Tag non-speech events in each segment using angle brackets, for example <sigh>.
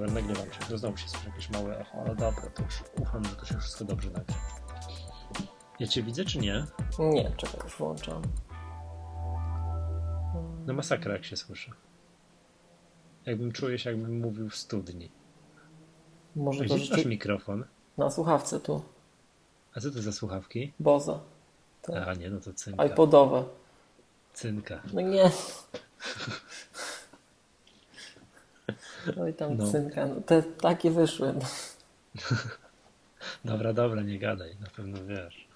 Dobra, nagrywam się. To znowu się słyszy jakieś małe echo, ale dobra, to już ufam, że to się wszystko dobrze nagra. Ja cię widzę, czy nie? Nie, czekaj, już włączam. No masakra, jak się słyszy. Jakbym czuje się, jakbym mówił w studni. Może A to gdzie masz rzeczy... mikrofon? Na słuchawce tu. A co to za słuchawki? Boza. Tak. A nie, no to cynka. iPodowe. Cynka. No nie. <laughs> Oj tam No. cynka. No, te takie wyszły. <laughs> Dobra, dobra, nie gadaj, na pewno wiesz.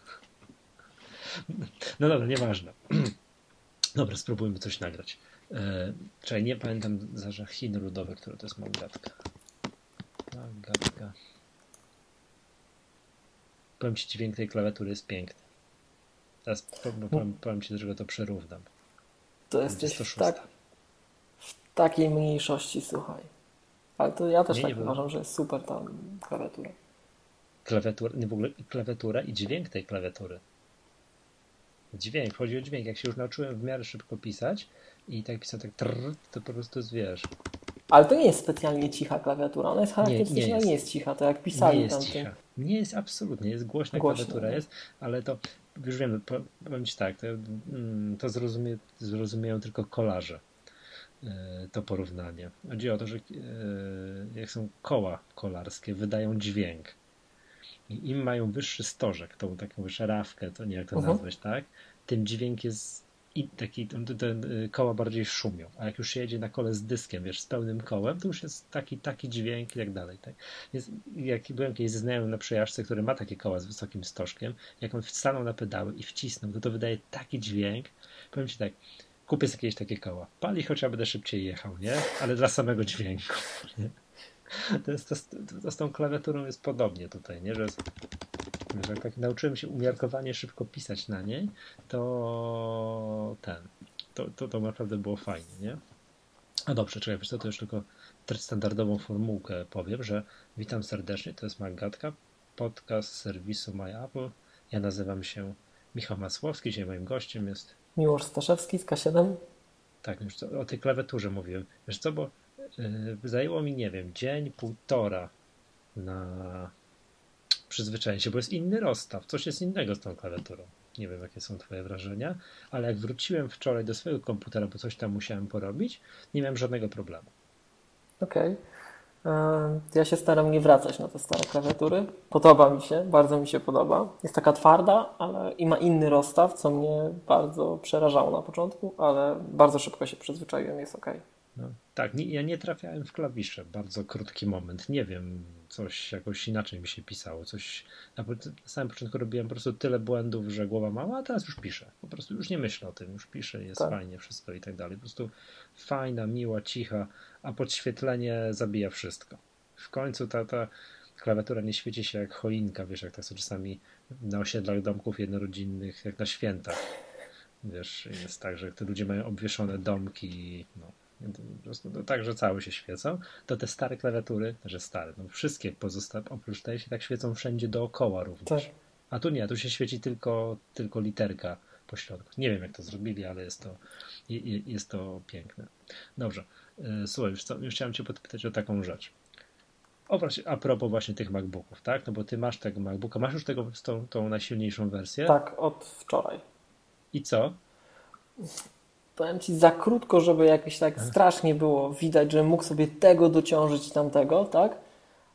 No dobra, nieważne. <clears throat> Dobra, spróbujmy coś nagrać. E, czekaj, nie pamiętam za Chin ludowe, które to jest Magatka. Magatka. Powiem ci, dźwięk tej klawiatury jest piękny. Teraz powiem, powiem, powiem ci, do czego to przyrównam. To jesteś w, 26. tak, w takiej mniejszości, słuchaj. Ale to ja też Nie, tak nie było. uważam, że jest super ta klawiatura. Klawiatura, nie w ogóle klawiatura i dźwięk tej klawiatury. Dźwięk, chodzi o dźwięk. Jak się już nauczyłem w miarę szybko pisać i tak pisać tak trrr, to po prostu wiesz, Ale to nie jest specjalnie cicha klawiatura. Ona jest charakterystyczna, nie nie jest. nie jest cicha. To jak pisali nie jest cicha. Nie jest absolutnie, jest głośna, Głośno, klawiatura no. jest, ale to już wiem, po- powiem ci tak, to, mm, to zrozumie, zrozumieją tylko kolarze to porównanie. Chodzi o to, że e, jak są koła kolarskie, wydają dźwięk. I im mają wyższy stożek, tą taką szarawkę, to nie jak to Mhm. nazwać, tak? Tym dźwięk jest i taki, ten, y, koła bardziej szumią. A jak już się jedzie na kole z dyskiem, wiesz, z pełnym kołem, to już jest taki, taki dźwięk i tak dalej. Tak? Jest, jak byłem kiedyś ze znajomym na przejażdżce, który ma takie koła z wysokim stożkiem, jak on stanął na pedały i wcisnął, to to wydaje taki dźwięk. Powiem ci tak, kupię sobie jakieś takie koła. Pali, choć ja będę szybciej jechał, nie? Ale dla samego dźwięku. <laughs> Nie? To, jest, to, to z tą klawiaturą jest podobnie tutaj, nie? Że że jak tak nauczyłem się umiarkowanie szybko pisać na niej, to ten, to, to, to naprawdę było fajnie, nie? A dobrze, czekaj, wiesz co, to już tylko standardową formułkę powiem, że witam serdecznie, to jest Magatka, podcast serwisu MyApple. Ja nazywam się Michał Masłowski, dzisiaj moim gościem jest, Miłosz Staszewski z K7. tak, już o tej klawiaturze mówiłem, wiesz co, bo yy, zajęło mi, nie wiem, dzień, półtora na przyzwyczajenie się, bo jest inny rozstaw, coś jest innego z tą klawiaturą. Nie wiem, jakie są Twoje wrażenia, ale jak wróciłem wczoraj do swojego komputera, bo coś tam musiałem porobić, nie miałem żadnego problemu. Okej. E, Ja się staram nie wracać na te stare klawiatury. Podoba mi się, bardzo mi się podoba. Jest taka twarda, ale i ma inny rozstaw, co mnie bardzo przerażało na początku, ale bardzo szybko się przyzwyczaiłem, jest ok. No, tak, nie, ja nie trafiałem w klawisze. Bardzo krótki moment. Nie wiem, coś jakoś inaczej mi się pisało. Coś na, na samym początku robiłem po prostu tyle błędów, że głowa mała, a teraz już piszę. Po prostu już nie myślę o tym, już piszę, jest Tak. fajnie wszystko i tak dalej. Po prostu fajna, miła, cicha, a podświetlenie zabija wszystko. W końcu ta, ta klawiatura nie świeci się jak choinka, wiesz, jak tak są czasami na osiedlach domków jednorodzinnych, jak na świętach. Wiesz, jest tak, że te ludzie mają obwieszone domki no, tak, że całe się świecą, to te stare klawiatury, że stare, no wszystkie pozostałe, oprócz tej się tak świecą wszędzie dookoła również. Tak. A tu nie, tu się świeci tylko, tylko literka po środku. Nie wiem, jak to zrobili, ale jest to, jest to piękne. Dobrze. E, Słuchaj, już, co, już chciałem Cię podpytać o taką rzecz. O a propos właśnie tych MacBooków, tak? No bo Ty masz tego MacBooka, masz już tego, tą, tą najsilniejszą wersję. Tak, od wczoraj. I co? Powiem Ci za krótko, żeby jakoś tak strasznie było widać, że mógł sobie tego dociążyć i tamtego, tak?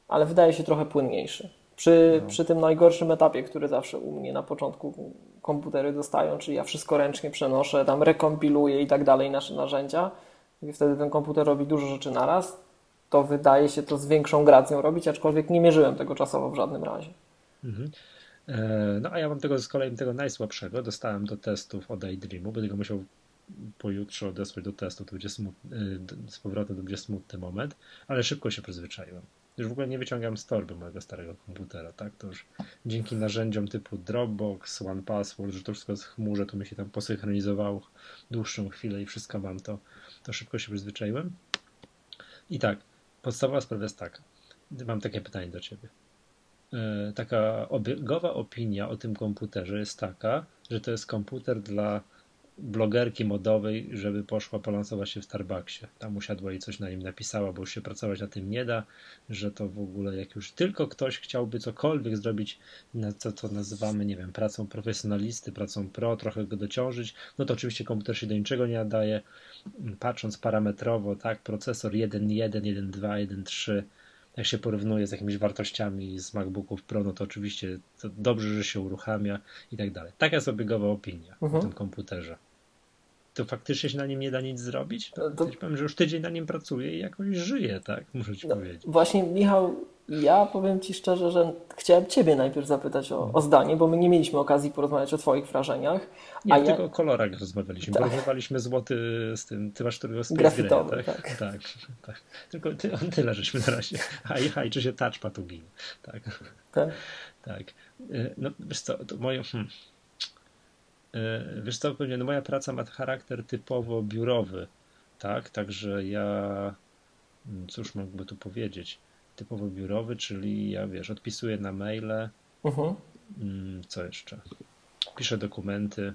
Ale wydaje się trochę płynniejszy. Przy, przy tym najgorszym etapie, który zawsze u mnie na początku komputery dostają, czyli ja wszystko ręcznie przenoszę, tam rekompiluję i tak dalej nasze narzędzia i wtedy ten komputer robi dużo rzeczy naraz, to wydaje się to z większą gracją robić, aczkolwiek nie mierzyłem tego czasowo w żadnym razie. Mhm. E, No a ja mam tego z kolei tego najsłabszego. Dostałem do testów od iDreamu, będę go musiał pojutrze odesłać do testu, to będzie smutny, z powrotem to będzie smutny moment, ale szybko się przyzwyczaiłem. Już w ogóle nie wyciągam z torby mojego starego komputera, tak? To już dzięki narzędziom typu Dropbox, OnePassword, że to wszystko w chmurze, to mi się tam posynchronizowało dłuższą chwilę i wszystko mam, to, to szybko się przyzwyczaiłem. I tak, podstawowa sprawa jest taka. Mam takie pytanie do Ciebie. E, taka obiegowa opinia o tym komputerze jest taka, że to jest komputer dla blogerki modowej, żeby poszła polansować się w Starbucksie. Tam usiadła i coś na nim napisała, bo już się pracować na tym nie da, że to w ogóle jak już tylko ktoś chciałby cokolwiek zrobić, na co, co nazywamy, nie wiem, pracą profesjonalisty, pracą pro, trochę go dociążyć, no to oczywiście komputer się do niczego nie nadaje. Patrząc parametrowo, tak, procesor 1.1, 1.2, 1.3, jak się porównuje z jakimiś wartościami z MacBooków Pro, no to oczywiście to dobrze, że się uruchamia i tak dalej. Taka jest obiegowa opinia mhm. o tym komputerze. To faktycznie się na nim nie da nic zrobić? To, to... powiem, że już tydzień na nim pracuję i jakoś żyję, tak? Muszę ci no, powiedzieć. Właśnie, Michał, ja powiem Ci szczerze, że chciałem Ciebie najpierw zapytać o, o zdanie, bo my nie mieliśmy okazji porozmawiać o Twoich wrażeniach. Nie, a tylko ja... o kolorach rozmawialiśmy. Tak. Porównywaliśmy złoty z tym, Ty masz którego z Grafitowy, tak? Tak. tak? tak, Tylko ty, on tyle żeśmy na razie. A i haj, czy się touchpad uginie. Tak. tak. Tak. Y, no wiesz co, to moje... Hmm. Y, wiesz co, no moja praca ma charakter typowo biurowy, tak? Także ja... Hmm, cóż mógłby tu powiedzieć? typowo biurowy, czyli ja wiesz, odpisuję na maile. Uh-huh. Co jeszcze? Piszę dokumenty.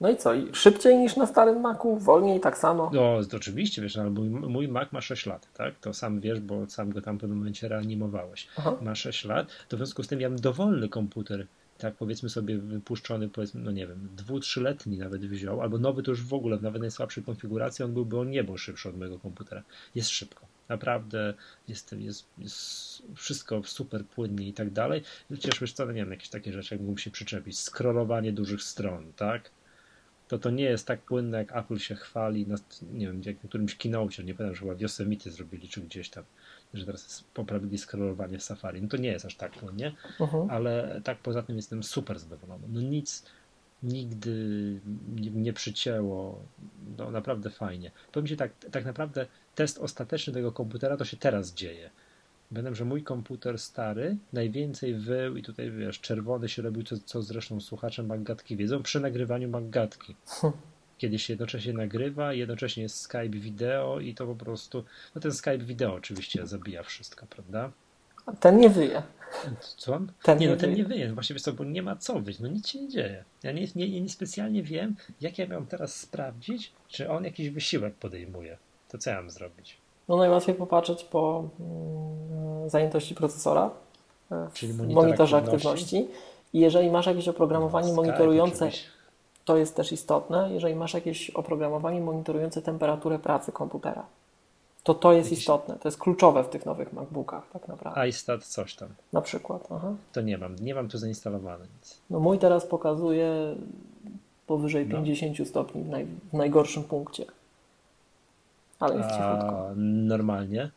No i co? Szybciej niż na starym Macu? Wolniej tak samo? No, oczywiście, wiesz, ale mój, mój Mac ma 6 lat, tak? To sam wiesz, bo sam go tam w pewnym momencie reanimowałeś. Aha. Ma 6 lat, to w związku z tym ja mam dowolny komputer tak powiedzmy sobie wypuszczony, powiedzmy, no nie wiem, dwu, trzyletni nawet wziął, albo nowy to już w ogóle w nawet najsłabszej konfiguracji, on byłby o niebo szybszy od mojego komputera. Jest szybko. Naprawdę jest, jest, jest wszystko super płynnie i tak dalej. Przecież wiesz co, no nie wiem, jakieś takie rzeczy, jak mógłbym się przyczepić. Skrolowanie dużych stron, tak? To to nie jest tak płynne, jak Apple się chwali, na, nie wiem, jak na którymś keynote, nie pamiętam, że chyba Yosemite zrobili, czy gdzieś tam że teraz poprawili skrolowanie w Safari. No to nie jest aż tak płynnie, uh-huh. ale tak poza tym jestem super zadowolony. No nic nigdy nie, nie przycięło, no naprawdę fajnie. Powiem Ci tak, tak naprawdę test ostateczny tego komputera to się teraz dzieje. Będę, że mój komputer stary najwięcej wył i tutaj wiesz, czerwony się robił, co, co zresztą słuchacze Maggatki wiedzą, przy nagrywaniu Maggatki. <laughs> kiedy się jednocześnie nagrywa, jednocześnie jest Skype wideo i to po prostu, no ten Skype wideo oczywiście zabija wszystko, prawda? A ten nie wyje. Co? Ten nie, no ten wyje. nie wyje. Właśnie wiesz co, bo nie ma co wyjść, no nic się nie dzieje. Ja nie, nie, nie specjalnie wiem, jak ja mam teraz sprawdzić, czy on jakiś wysiłek podejmuje. To co ja mam zrobić? No najłatwiej popatrzeć po mm, zajętości procesora e, w Czyli monitor monitorze aktywności. aktywności. I jeżeli masz jakieś oprogramowanie no, monitorujące to jest też istotne, jeżeli masz jakieś oprogramowanie monitorujące temperaturę pracy komputera. To to jest istotne, to jest kluczowe w tych nowych MacBookach tak naprawdę. iStat coś tam. Na przykład. Aha. To nie mam, nie mam tu zainstalowane nic. No mój teraz pokazuje powyżej no. 50 stopni w, naj, w najgorszym punkcie. Ale jest cichutko. normalnie?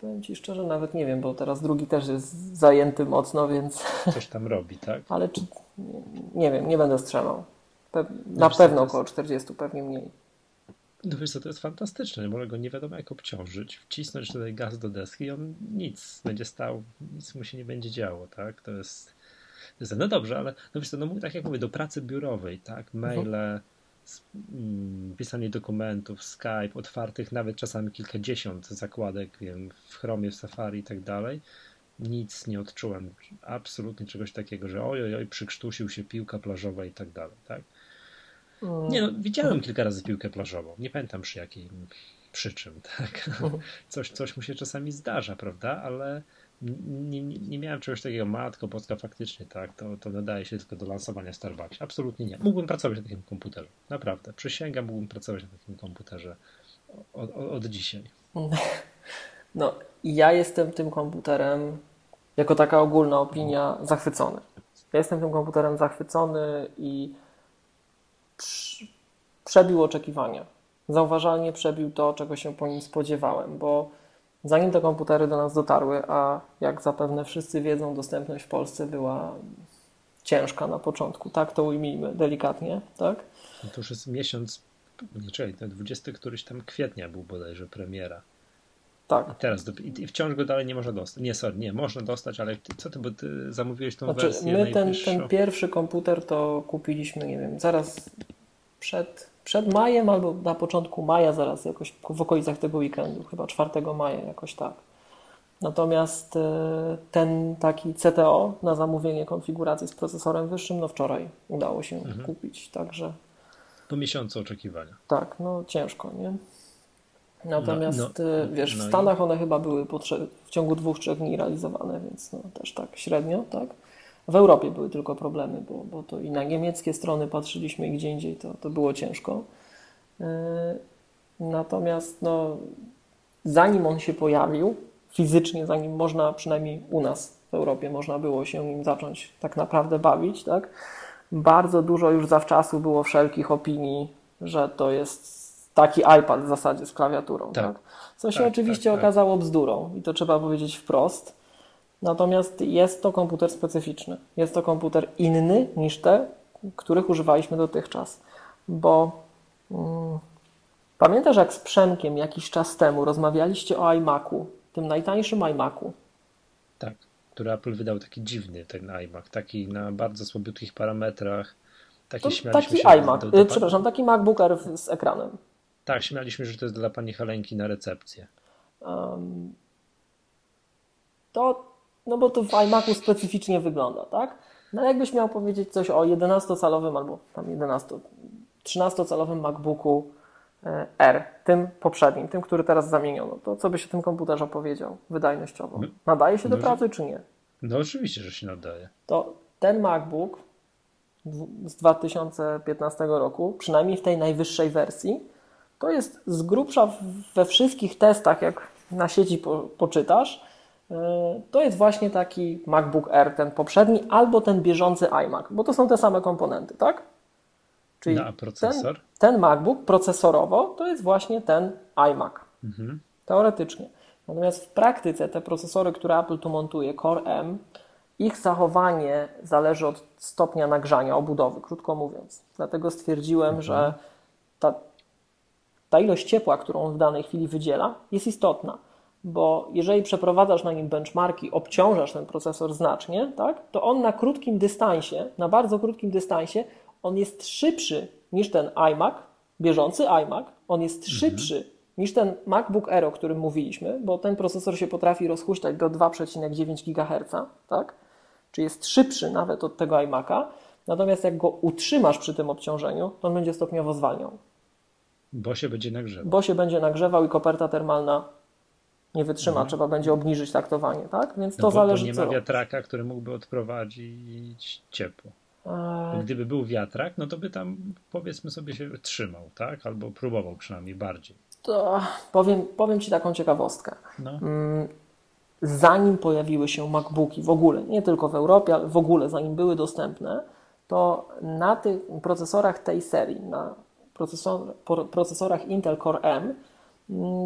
Powiem Ci szczerze, nawet nie wiem, bo teraz drugi też jest zajęty mocno, więc... Coś tam robi, tak? <laughs> Ale czy... Nie, nie wiem, nie będę strzelał. Pe na pewno jest... około 40, pewnie mniej. No wiesz co, to jest fantastyczne, może go nie wiadomo jak obciążyć, wcisnąć tutaj gaz do deski i on nic będzie stał, nic mu się nie będzie działo, tak? To jest, to jest no dobrze, ale no wiesz co, no tak jak mówię, do pracy biurowej, tak? Maile, mhm. pisanie dokumentów, Skype, otwartych nawet czasami kilkadziesiąt zakładek, wiem, w Chromie, w Safari i tak dalej, nic nie odczułem, absolutnie czegoś takiego, że oj, oj, oj, przykrztusił się piłka plażowa i tak dalej, tak? Nie no, widziałem kilka razy piłkę plażową. Nie pamiętam przy jakiej, przy czym, <laughs> tak. Coś, coś mu się czasami zdarza, prawda? Ale nie, nie, nie miałem czegoś takiego, matko boska, faktycznie, tak, to, to nadaje się tylko do lansowania Starbucks. Absolutnie nie. Mógłbym pracować na takim komputerze. Naprawdę. Przysięgam, mógłbym pracować na takim komputerze od, od, od dzisiaj. <laughs> No, ja jestem tym komputerem, jako taka ogólna opinia, zachwycony. Ja jestem tym komputerem zachwycony i przebił oczekiwania. Zauważalnie przebił to, czego się po nim spodziewałem, bo zanim te komputery do nas dotarły, a jak zapewne wszyscy wiedzą, dostępność w Polsce była ciężka na początku, tak to ujmijmy delikatnie, tak? No to już jest miesiąc, nie czekaj, ten 20 któryś tam kwietnia był bodajże premiera. Tak. I teraz i wciąż go dalej nie można dostać. Nie, sorry, nie, można dostać, ale co ty, bo ty zamówiłeś tą znaczy, wersję My ten, ten pierwszy komputer to kupiliśmy, nie wiem, zaraz przed, przed majem albo na początku maja, zaraz jakoś w okolicach tego weekendu, chyba 4 maja, jakoś tak. Natomiast e, ten taki CTO na zamówienie konfiguracji z procesorem wyższym, no wczoraj udało się mhm. kupić, także Po miesiącu oczekiwania. Tak, no ciężko, nie? Natomiast No, no, y, wiesz, no w Stanach one chyba były w ciągu dwóch, trzech dni realizowane, więc no, też tak średnio, tak? W Europie były tylko problemy, bo, bo to i na niemieckie strony patrzyliśmy i gdzie indziej to, to było ciężko. Y, Natomiast no, zanim on się pojawił, fizycznie, zanim można, przynajmniej u nas w Europie, można było się nim zacząć tak naprawdę bawić, tak? Bardzo dużo już zawczasu było wszelkich opinii, że to jest taki iPad w zasadzie z klawiaturą, tak? Tak. Co się Tak, oczywiście tak, tak. okazało bzdurą i to trzeba powiedzieć wprost. Natomiast jest to komputer specyficzny. Jest to komputer inny niż te, których używaliśmy dotychczas. Bo mm, pamiętasz, jak z Przemkiem jakiś czas temu rozmawialiście o iMacu, tym najtańszym iMacu. Tak, który Apple wydał taki dziwny, ten iMac, taki na bardzo słabiutkich parametrach. Taki To taki się iMac, do- do- przepraszam, taki MacBook Air z ekranem. Tak, śmialiśmy, że to jest dla pani Helenki na recepcję. Em, to, no bo to w iMacu specyficznie wygląda, tak? No ale jakbyś miał powiedzieć coś o 11-calowym albo tam 11, 13-calowym MacBooku e, R, tym poprzednim, tym, który teraz zamieniono, to co byś o tym komputerze powiedział wydajnościowo? No. Nadaje się do No, pracy czy nie? No oczywiście, że się nadaje. To ten MacBook z 2015 roku, przynajmniej w tej najwyższej wersji, to jest z grubsza we wszystkich testach, jak na sieci po, poczytasz, to jest właśnie taki MacBook Air, ten poprzedni, albo ten bieżący iMac, bo to są te same komponenty, tak? Czyli No? Ten, ten MacBook procesorowo to jest właśnie ten iMac. Mhm. Teoretycznie. Natomiast w praktyce te procesory, które Apple tu montuje, Core M, ich zachowanie zależy od stopnia nagrzania obudowy, krótko mówiąc. Dlatego stwierdziłem, że ta, ta ilość ciepła, którą w danej chwili wydziela, jest istotna. Bo jeżeli przeprowadzasz na nim benchmarki, obciążasz ten procesor znacznie, tak, to on na krótkim dystansie, na bardzo krótkim dystansie, on jest szybszy niż ten iMac, bieżący iMac, on jest szybszy niż ten MacBook Air, o którym mówiliśmy, bo ten procesor się potrafi rozhuśtać do 2,9 GHz, tak? Czy jest szybszy nawet od tego iMac'a, natomiast jak go utrzymasz przy tym obciążeniu, to on będzie stopniowo zwalniał, Bo się będzie nagrzewał. bo się będzie nagrzewał i koperta termalna nie wytrzyma, trzeba będzie obniżyć taktowanie, tak? Więc to No bo, zależy bo nie ma wiatraka, który mógłby odprowadzić ciepło. Eee, Gdyby był wiatrak, no to by tam powiedzmy sobie się trzymał, tak? Albo próbował przynajmniej bardziej. To powiem, powiem Ci taką ciekawostkę. No. Zanim pojawiły się MacBooki w ogóle, nie tylko w Europie, ale w ogóle zanim były dostępne, to na tych procesorach tej serii, na procesor, pro- procesorach Intel Core M, mm,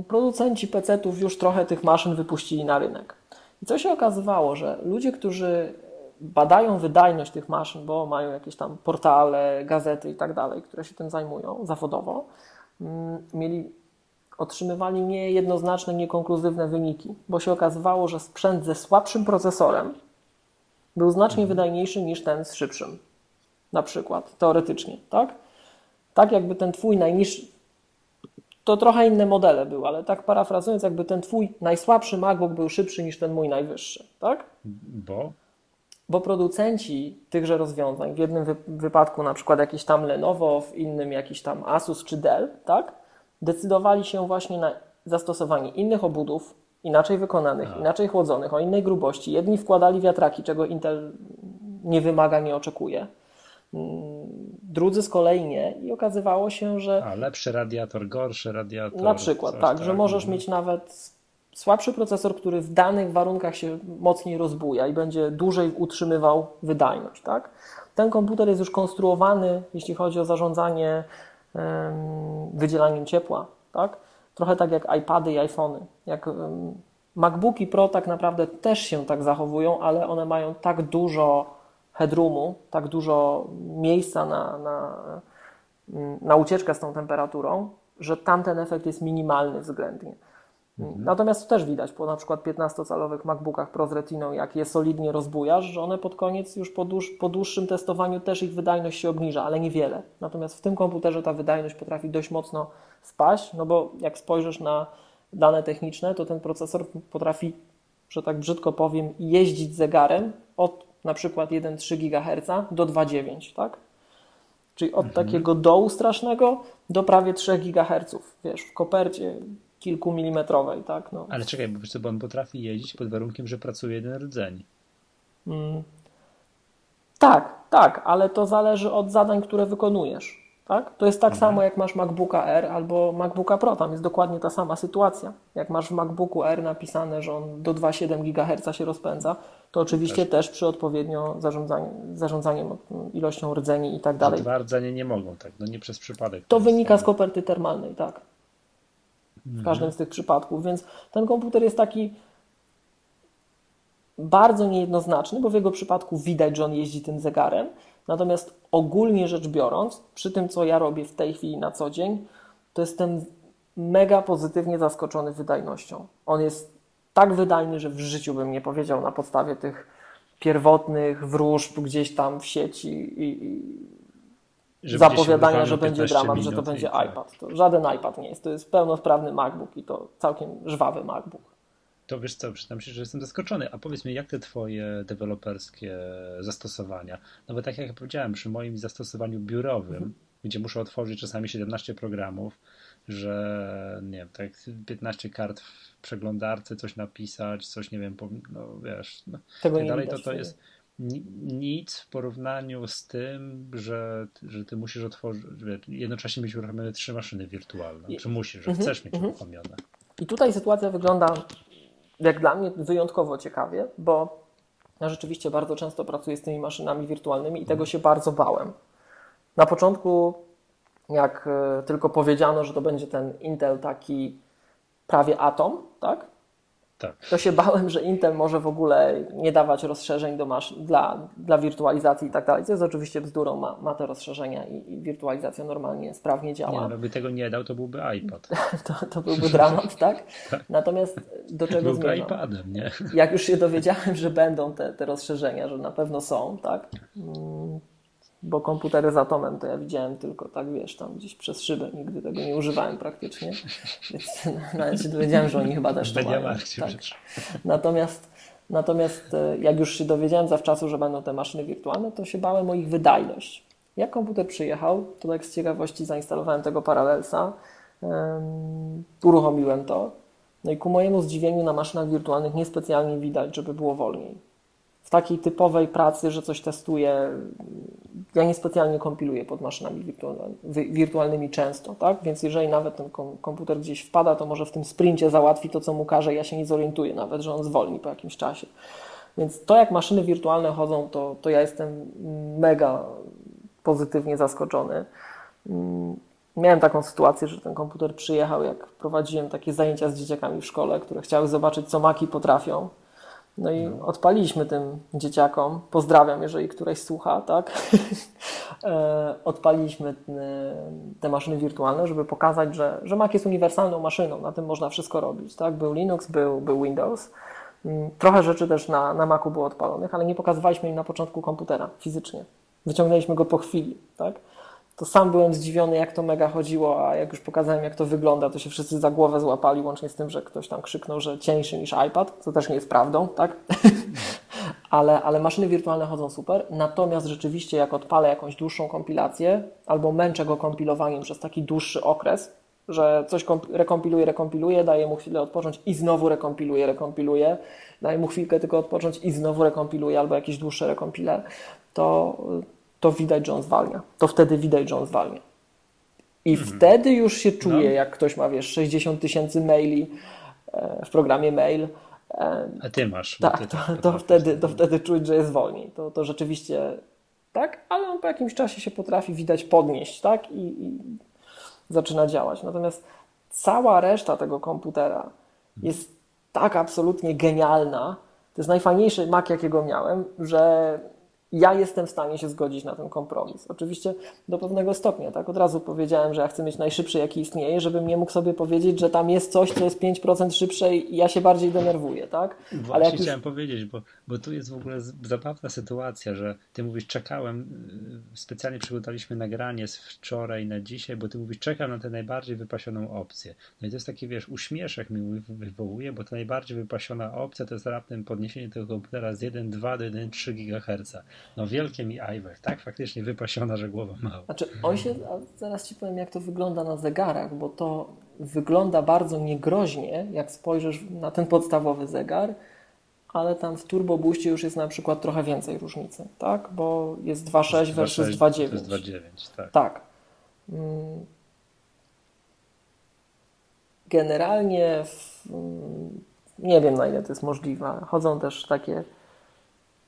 producenci PC-ów już trochę tych maszyn wypuścili na rynek. I co się okazywało, że ludzie, którzy badają wydajność tych maszyn, bo mają jakieś tam portale, gazety i tak dalej, które się tym zajmują zawodowo, mm, mieli otrzymywali niejednoznaczne, niekonkluzywne wyniki, bo się okazywało, że sprzęt ze słabszym procesorem był znacznie wydajniejszy niż ten z szybszym. Na przykład, teoretycznie, tak? Tak jakby ten twój najniższy, to trochę inne modele były, ale tak parafrazując, jakby ten twój najsłabszy MacBook był szybszy niż ten mój najwyższy, tak? Bo Bo producenci tychże rozwiązań, w jednym wy- wypadku na przykład jakiś tam Lenovo, w innym jakiś tam Asus czy Dell, tak? Decydowali się właśnie na zastosowanie innych obudów, inaczej wykonanych, A. inaczej chłodzonych, o innej grubości. Jedni wkładali wiatraki, czego Intel nie wymaga, nie oczekuje. Drudzy z kolei nie i okazywało się, że a lepszy radiator, gorszy radiator. na przykład, coś tak, że możesz mhm. mieć nawet słabszy procesor, który w danych warunkach się mocniej rozbuja i będzie dłużej utrzymywał wydajność, tak? Ten komputer jest już konstruowany, jeśli chodzi o zarządzanie em, wydzielaniem ciepła, tak? Trochę tak jak iPady i iPhony. Jak MacBooki Pro tak naprawdę też się tak zachowują, ale one mają tak dużo headroomu, tak dużo miejsca na, na, na ucieczkę z tą temperaturą, że tamten efekt jest minimalny względnie. Natomiast to też widać po na przykład 15-calowych MacBookach Pro z Retiną, jak je solidnie rozbujasz, że one pod koniec już po, dłuż, po dłuższym testowaniu też ich wydajność się obniża, ale niewiele. Natomiast w tym komputerze ta wydajność potrafi dość mocno spaść, no bo jak spojrzysz na dane techniczne, to ten procesor potrafi, że tak brzydko powiem, jeździć zegarem od na przykład 1,3 GHz do 2,9, tak? Czyli od mhm. takiego dołu strasznego do prawie 3 GHz, wiesz, w kopercie kilkumilimetrowej, tak? No. Ale czekaj, bo, bo on potrafi jeździć pod warunkiem, że pracuje jeden rdzeń. Mm. Tak, tak, ale to zależy od zadań, które wykonujesz. Tak? To jest tak mhm. samo, jak masz MacBooka R albo MacBooka Pro. Tam jest dokładnie ta sama sytuacja. Jak masz w MacBooku R napisane, że on do 2,7 GHz się rozpędza, to oczywiście też, też przy odpowiednio zarządzaniu, zarządzaniem ilością rdzeni i tak dalej. Dwa rdzenie nie mogą, tak? No nie przez przypadek. To wynika z koperty termalnej, tak. W mhm. każdym z tych przypadków, więc ten komputer jest taki bardzo niejednoznaczny, bo w jego przypadku widać, że on jeździ tym zegarem, Natomiast ogólnie rzecz biorąc, przy tym, co ja robię w tej chwili na co dzień, to jestem mega pozytywnie zaskoczony wydajnością. On jest tak wydajny, że w życiu bym nie powiedział na podstawie tych pierwotnych wróżb gdzieś tam w sieci i, i zapowiadania, że będzie dramat, że to będzie iPad. To żaden iPad nie jest. To jest pełnosprawny MacBook i to całkiem żwawy MacBook. To wiesz co, przyznam się, że jestem zaskoczony. A powiedz mi, jak te twoje deweloperskie zastosowania? No bo tak jak powiedziałem, przy moim zastosowaniu biurowym, mhm. gdzie muszę otworzyć czasami 17 programów, że nie wiem, tak 15 kart w przeglądarce, coś napisać, coś nie wiem, no wiesz, no, Tego tak dalej, to to jest nic w porównaniu z tym, że, że ty musisz otworzyć, jednocześnie mieć uruchomione trzy maszyny wirtualne. Czy musisz, że chcesz mieć mhm. uruchomione. I tutaj sytuacja wygląda jak dla mnie wyjątkowo ciekawie, bo ja rzeczywiście bardzo często pracuję z tymi maszynami wirtualnymi i tego się bardzo bałem. Na początku, jak e, tylko powiedziano, że to będzie ten Intel taki prawie atom, tak? Tak. To się bałem, że Intel może w ogóle nie dawać rozszerzeń do masz dla, dla wirtualizacji i tak dalej. To jest oczywiście bzdurą, ma, ma te rozszerzenia i, i wirtualizacja normalnie, sprawnie działa. Nie, no, by tego nie dał, to byłby iPad. <laughs> to, to byłby dramat, <laughs> tak? tak? Natomiast do czego byłby zmierzam? iPadem, nie? Jak już się dowiedziałem, że będą te, te rozszerzenia, że na pewno są, tak? Bo komputery z atomem to ja widziałem tylko tak, wiesz, tam gdzieś przez szybę, nigdy tego nie używałem praktycznie, <laughs> więc nawet się dowiedziałem, że oni chyba też to mają. Tak. Natomiast, natomiast e, jak już się dowiedziałem zawczasu, że będą te maszyny wirtualne, to się bałem o ich wydajność. Jak komputer przyjechał, to tak z ciekawości zainstalowałem tego Parallelsa, um, uruchomiłem to, no i ku mojemu zdziwieniu na maszynach wirtualnych niespecjalnie widać, żeby było wolniej w takiej typowej pracy, że coś testuję, ja niespecjalnie kompiluję pod maszynami wirtualnymi często, tak? Więc jeżeli nawet ten komputer gdzieś wpada, to może w tym sprincie załatwi to, co mu każe, ja się nie zorientuję nawet, że on zwolni po jakimś czasie. Więc to, jak maszyny wirtualne chodzą, to, to ja jestem mega pozytywnie zaskoczony. Mm, miałem taką sytuację, że ten komputer przyjechał, jak prowadziłem takie zajęcia z dzieciakami w szkole, które chciały zobaczyć, co maki potrafią. No i no. odpaliliśmy tym dzieciakom, pozdrawiam, jeżeli któreś słucha, tak? <laughs> E, odpaliliśmy te maszyny wirtualne, żeby pokazać, że, że Mac jest uniwersalną maszyną, na tym można wszystko robić, tak? Był Linux, był, był Windows. Mm, trochę rzeczy też na, na Macu było odpalonych, ale nie pokazywaliśmy im na początku komputera fizycznie. Wyciągnęliśmy go po chwili, tak? To sam byłem zdziwiony, jak to mega chodziło, a jak już pokazałem, jak to wygląda, to się wszyscy za głowę złapali, łącznie z tym, że ktoś tam krzyknął, że cieńszy niż iPad, co też nie jest prawdą, tak? <laughs> ale, ale maszyny wirtualne chodzą super. Natomiast rzeczywiście, jak odpalę jakąś dłuższą kompilację albo męczę go kompilowaniem przez taki dłuższy okres, że coś rekompiluje, rekompiluje, daje mu chwilę odpocząć i znowu rekompiluje, rekompiluje, daje mu chwilkę tylko odpocząć i znowu rekompiluje albo jakieś dłuższe rekompiler, to, to widać, że on zwalnia. To wtedy widać, że on zwalnia. I mhm. wtedy już się czuje, no. jak ktoś ma, wiesz, 60 tysięcy maili e, w programie mail. E, A ty masz. Tak, ty to, tak to, wtedy, to wtedy czuć, że jest wolniej. To, to rzeczywiście tak, ale on po jakimś czasie się potrafi widać podnieść, tak? I, i zaczyna działać. Natomiast cała reszta tego komputera jest tak absolutnie genialna. To jest najfajniejszy Mac, jakiego miałem, że ja jestem w stanie się zgodzić na ten kompromis. Oczywiście do pewnego stopnia, tak? Od razu powiedziałem, że ja chcę mieć najszybszy, jaki istnieje, żebym nie mógł sobie powiedzieć, że tam jest coś, co jest 5% szybsze i ja się bardziej denerwuję, tak? Właśnie Ale jak chciałem już... powiedzieć, bo, bo tu jest w ogóle zabawna sytuacja, że ty mówisz, czekałem, y, specjalnie przygotowaliśmy nagranie z wczoraj na dzisiaj, bo ty mówisz, czekam na tę najbardziej wypasioną opcję. No i to jest taki, wiesz, uśmieszek mi wywołuje, bo ta najbardziej wypasiona opcja to jest raptem podniesienie tego komputera z 1,2 do 1,3 GHz. No wielkie mi iWeb, tak? Faktycznie wypasiona, że głowa mała. Znaczy, on się, zaraz Ci powiem, jak to wygląda na zegarach, bo to wygląda bardzo niegroźnie, jak spojrzysz na ten podstawowy zegar, ale tam w Turbo Boostie już jest na przykład trochę więcej różnicy, tak? Bo jest 2.6 versus 2.9. To jest 2.9, tak. Tak. Mm. Generalnie w, nie wiem na ile to jest możliwe. Chodzą też takie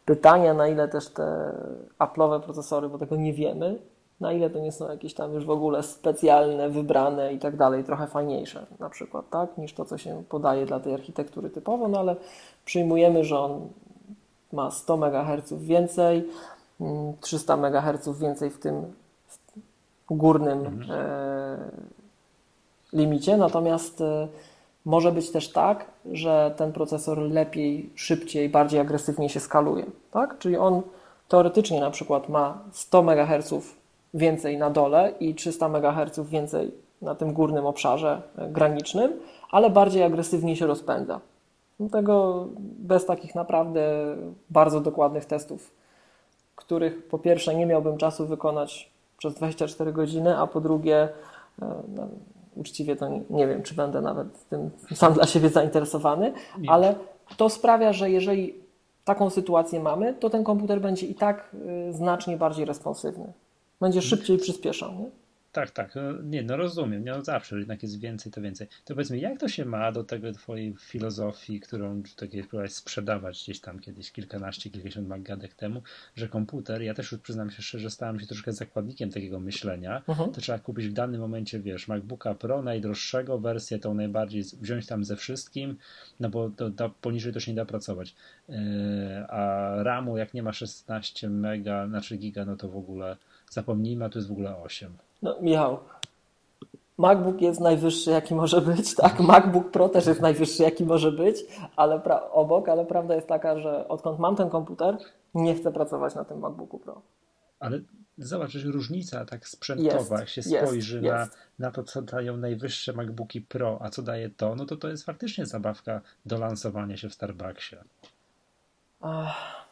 pytania, na ile też te Apple'owe procesory, bo tego nie wiemy, na ile to nie są jakieś tam już w ogóle specjalne, wybrane i tak dalej, trochę fajniejsze na przykład, tak, niż to, co się podaje dla tej architektury typowo, no ale przyjmujemy, że on ma 100 MHz więcej, 300 mm, MHz więcej w tym górnym mhm. e, limicie, natomiast e, może być też tak, że ten procesor lepiej, szybciej, bardziej agresywnie się skaluje, tak? Czyli on teoretycznie na przykład ma 100 MHz więcej na dole i 300 MHz więcej na tym górnym obszarze e, granicznym, ale bardziej agresywnie się rozpędza. Tego bez takich naprawdę bardzo dokładnych testów, których po pierwsze nie miałbym czasu wykonać przez 24 godziny, a po drugie, e, no, uczciwie to nie, wiem, czy będę nawet tym sam dla siebie zainteresowany, nie. ale to sprawia, że jeżeli taką sytuację mamy, to ten komputer będzie i tak y, znacznie bardziej responsywny. Będzie szybciej przyspieszał, nie? Tak, tak. No, nie, no rozumiem. No zawsze, że jednak jest więcej, to więcej. To powiedz mi, jak to się ma do tego twojej filozofii, którą takiej próbowałeś sprzedawać gdzieś tam kiedyś kilkanaście, kilkadziesiąt magadek temu, że komputer, ja też już przyznam się szczerze, stałem się troszkę zakładnikiem takiego myślenia, uh-huh. to trzeba kupić w danym momencie, wiesz, MacBooka Pro, najdroższego, wersję tą najbardziej, wziąć tam ze wszystkim, no bo to, to poniżej to się nie da pracować. Yy, a RAMu, jak nie ma 16 mega, znaczy giga, no to w ogóle zapomnijmy, a to jest w ogóle 8. No, Michał, MacBook jest najwyższy, jaki może być, tak? MacBook Pro też jest najwyższy, jaki może być, ale obok, ale prawda jest taka, że odkąd mam ten komputer, nie chcę pracować na tym MacBooku Pro. Ale zobacz, że różnica tak sprzętowa, jak się spojrzy jest, na, jest. na to, co dają najwyższe MacBooki Pro, a co daje to, no to to jest faktycznie zabawka do lansowania się w Starbucksie. Ach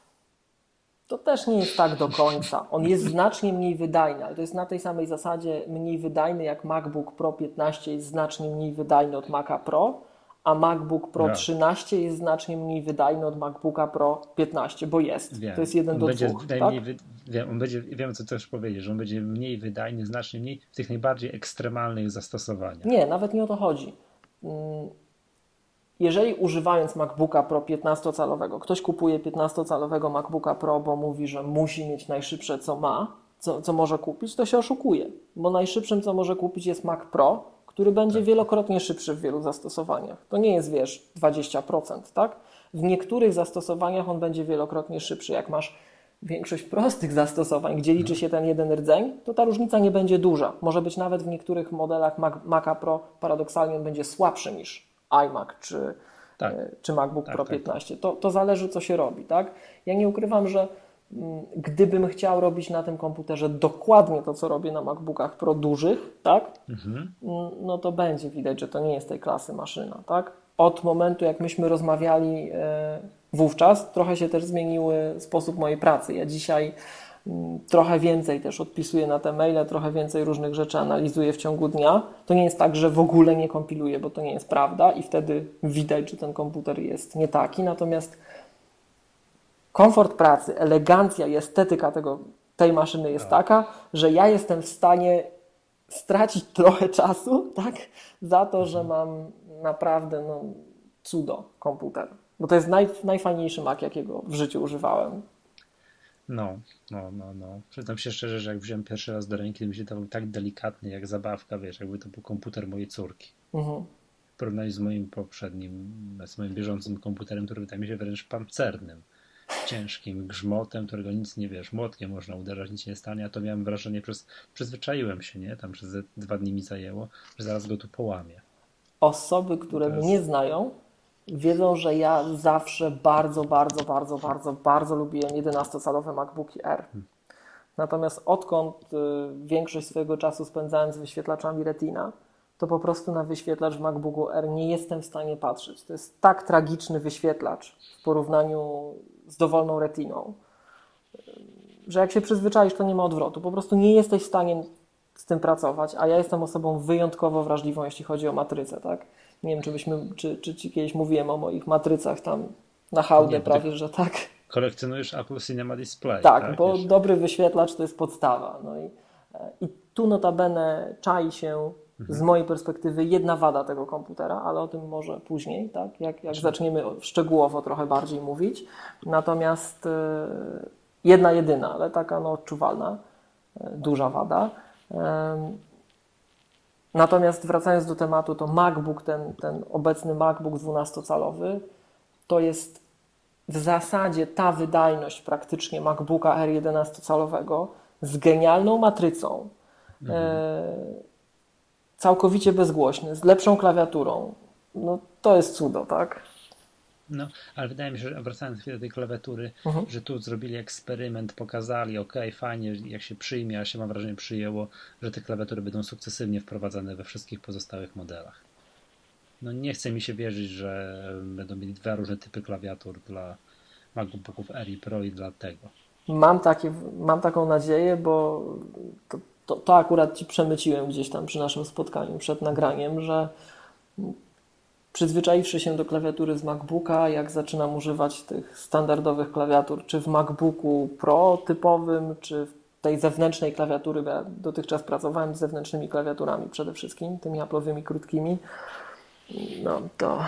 to też nie jest tak do końca. On jest znacznie mniej wydajny, ale to jest na tej samej zasadzie mniej wydajny jak MacBook Pro 15 jest znacznie mniej wydajny od Maca Pro, a MacBook Pro 13 jest znacznie mniej wydajny od MacBooka Pro 15, bo jest. Wiem. To jest jeden on do będzie dwóch. Tak? Wy... Wiem, on będzie, wiem, co chcesz powiedzieć, że on będzie mniej wydajny, znacznie mniej w tych najbardziej ekstremalnych zastosowaniach. Nie, nawet nie o to chodzi. Jeżeli używając MacBooka Pro 15-calowego, ktoś kupuje 15-calowego MacBooka Pro, bo mówi, że musi mieć najszybsze, co ma, co, co może kupić, to się oszukuje, bo najszybszym, co może kupić, jest Mac Pro, który będzie tak. wielokrotnie szybszy w wielu zastosowaniach. To nie jest, wiesz, 20%, tak? W niektórych zastosowaniach on będzie wielokrotnie szybszy. Jak masz większość prostych zastosowań, gdzie liczy się ten jeden rdzeń, to ta różnica nie będzie duża. Może być nawet w niektórych modelach Mac, Maca Pro paradoksalnie on będzie słabszy niż iMac czy, tak. E, czy MacBook tak, Pro 15. Tak, tak. To, to zależy, co się robi. Tak? Ja nie ukrywam, że mm, gdybym chciał robić na tym komputerze dokładnie to, co robię na MacBookach Pro dużych, tak? Mhm. Mm, no to będzie widać, że to nie jest tej klasy maszyna. Tak? Od momentu, jak myśmy rozmawiali e, wówczas, trochę się też zmieniły sposób mojej pracy. Ja dzisiaj trochę więcej też odpisuję na te maile, trochę więcej różnych rzeczy analizuję w ciągu dnia. To nie jest tak, że w ogóle nie kompiluję, bo to nie jest prawda i wtedy widać, że ten komputer jest nie taki. Natomiast komfort pracy, elegancja i estetyka tego, tej maszyny jest tak. taka, że ja jestem w stanie stracić <laughs> trochę czasu, tak, za to, że mhm. mam naprawdę no, cudo komputer. Bo to jest naj, najfajniejszy Mac, jakiego w życiu używałem. No, no, no, no. Przyznam się szczerze, że jak wziąłem pierwszy raz do ręki, to mi się dawał tak delikatny, jak zabawka, wiesz, jakby to był komputer mojej córki. Mhm. W porównaniu z moim poprzednim, z moim bieżącym komputerem, który wydaje mi się wręcz pancernym, ciężkim grzmotem, którego nic nie wiesz, młotkiem można uderzać, nic nie stanie, a to miałem wrażenie, przez, przyzwyczaiłem się, nie? Tam przez dwa dni mi zajęło, że zaraz go tu połamię. Osoby, które Teraz... mnie nie znają, wiedzą, że ja zawsze bardzo, bardzo, bardzo, bardzo, bardzo lubiłem 11-calowe MacBooki R. Natomiast odkąd y, większość swojego czasu spędzałem z wyświetlaczami Retina, to po prostu na wyświetlacz w MacBooku R nie jestem w stanie patrzeć. To jest tak tragiczny wyświetlacz w porównaniu z dowolną Retiną. że jak się przyzwyczaisz, to nie ma odwrotu. Po prostu nie jesteś w stanie z tym pracować, a ja jestem osobą wyjątkowo wrażliwą, jeśli chodzi o matrycę, tak? Nie wiem, czy, byśmy, czy, czy ci kiedyś mówiłem o moich matrycach tam na hałdę nie, prawie, że tak. Kolekcjonujesz Apple Cinema Display. Tak, tak bo wiesz? dobry wyświetlacz to jest podstawa. No i, e, i tu notabene czai się z mojej perspektywy jedna wada tego komputera, ale o tym może później, tak? jak, jak zaczniemy szczegółowo trochę bardziej mówić. Natomiast e, jedna jedyna, ale taka no, odczuwalna, e, duża wada. Natomiast wracając do tematu, to MacBook, ten, ten obecny MacBook 12-calowy, to jest w zasadzie ta wydajność praktycznie MacBooka R 11-calowego z genialną matrycą, mhm. e, całkowicie bezgłośny, z lepszą klawiaturą. No to jest cudo, tak? No, ale wydaje mi się, że wracając chwilę do tej klawiatury, mhm. że tu zrobili eksperyment, pokazali, ok, fajnie, jak się przyjmie, a się mam wrażenie przyjęło, że te klawiatury będą sukcesywnie wprowadzane we wszystkich pozostałych modelach. No nie chce mi się wierzyć, że będą mieli dwa różne typy klawiatur dla MacBooków Air i Pro i dla tego. Mam, takie, mam taką nadzieję, bo to, to, to akurat Ci przemyciłem gdzieś tam przy naszym spotkaniu przed nagraniem, że przyzwyczaiwszy się do klawiatury z MacBooka, jak zaczynam używać tych standardowych klawiatur, czy w MacBooku Pro typowym, czy w tej zewnętrznej klawiatury, bo ja dotychczas pracowałem z zewnętrznymi klawiaturami przede wszystkim, tymi Apple'owymi krótkimi, no to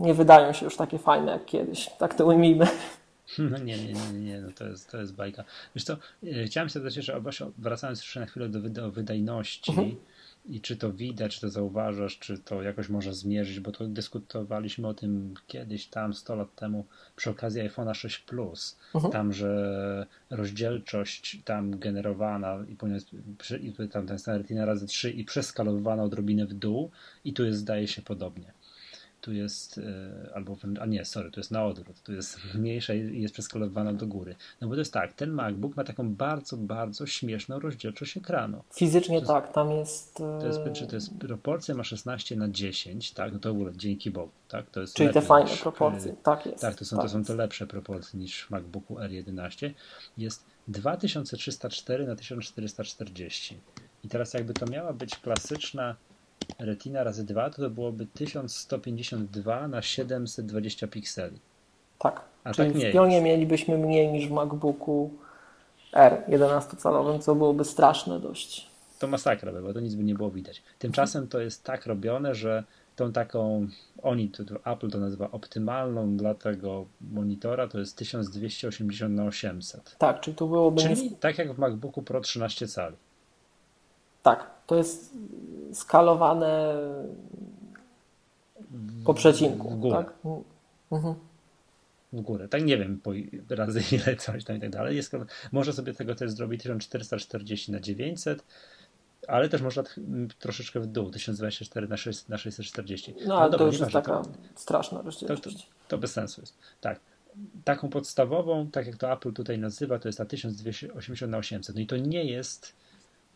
nie wydają się już takie fajne jak kiedyś. Tak to ujmijmy. No nie, nie, nie, nie, no to jest, to jest bajka. Wiesz co, e, chciałem się zapytać że wracając jeszcze na chwilę do, do wydajności, mhm i czy to widać, czy to zauważasz, czy to jakoś można zmierzyć, bo to dyskutowaliśmy o tym kiedyś tam 100 lat temu przy okazji iPhone'a 6 Plus, mhm. tam, że rozdzielczość tam generowana i, i tam ten standard razy 3 i przeskalowana odrobinę w dół i tu jest zdaje się podobnie tu jest, e, albo, a nie, sorry, tu jest na odwrót, tu jest mniejsza i jest przeskalowana do góry. No bo to jest tak, ten MacBook ma taką bardzo, bardzo śmieszną rozdzielczość ekranu. Fizycznie jest, tak, tam jest... To jest, czy to jest proporcja ma 16 na 10, tak, no to w ogóle dzięki Bogu, tak, to jest Czyli te fajne niż, proporcje, tak jest. Tak, to są, tak to są te lepsze proporcje niż w MacBooku R11. Jest 2304 na 1440. I teraz jakby to miała być klasyczna Retina razy 2 to, to byłoby 1152 na 720 pikseli. Tak. A Czyli tak w pionie mielibyśmy mniej niż w MacBooku R 11-calowym, co byłoby straszne dość. To masakra by, bo to nic by nie było widać. Tymczasem to jest tak robione, że tą taką, oni, to, to Apple to nazywa optymalną dla tego monitora, to jest 1280 na 800. Tak, czyli to byłoby... Czyli tak jak w MacBooku Pro 13 cali. Tak, to jest skalowane po przecinku. W górę. Tak? Mhm. W górę. Tak nie wiem po razy ile coś tam i tak dalej. Jest, może sobie tego też zrobić 1440 na 900 ale też można troszeczkę w dół, 1024 na, 6, na 640. No, ale to już jest taka to, straszna rozdzielczość. To, to, to, bez sensu jest. Tak. Taką podstawową, tak jak to Apple tutaj nazywa, to jest ta 1280 na 800. No i to nie jest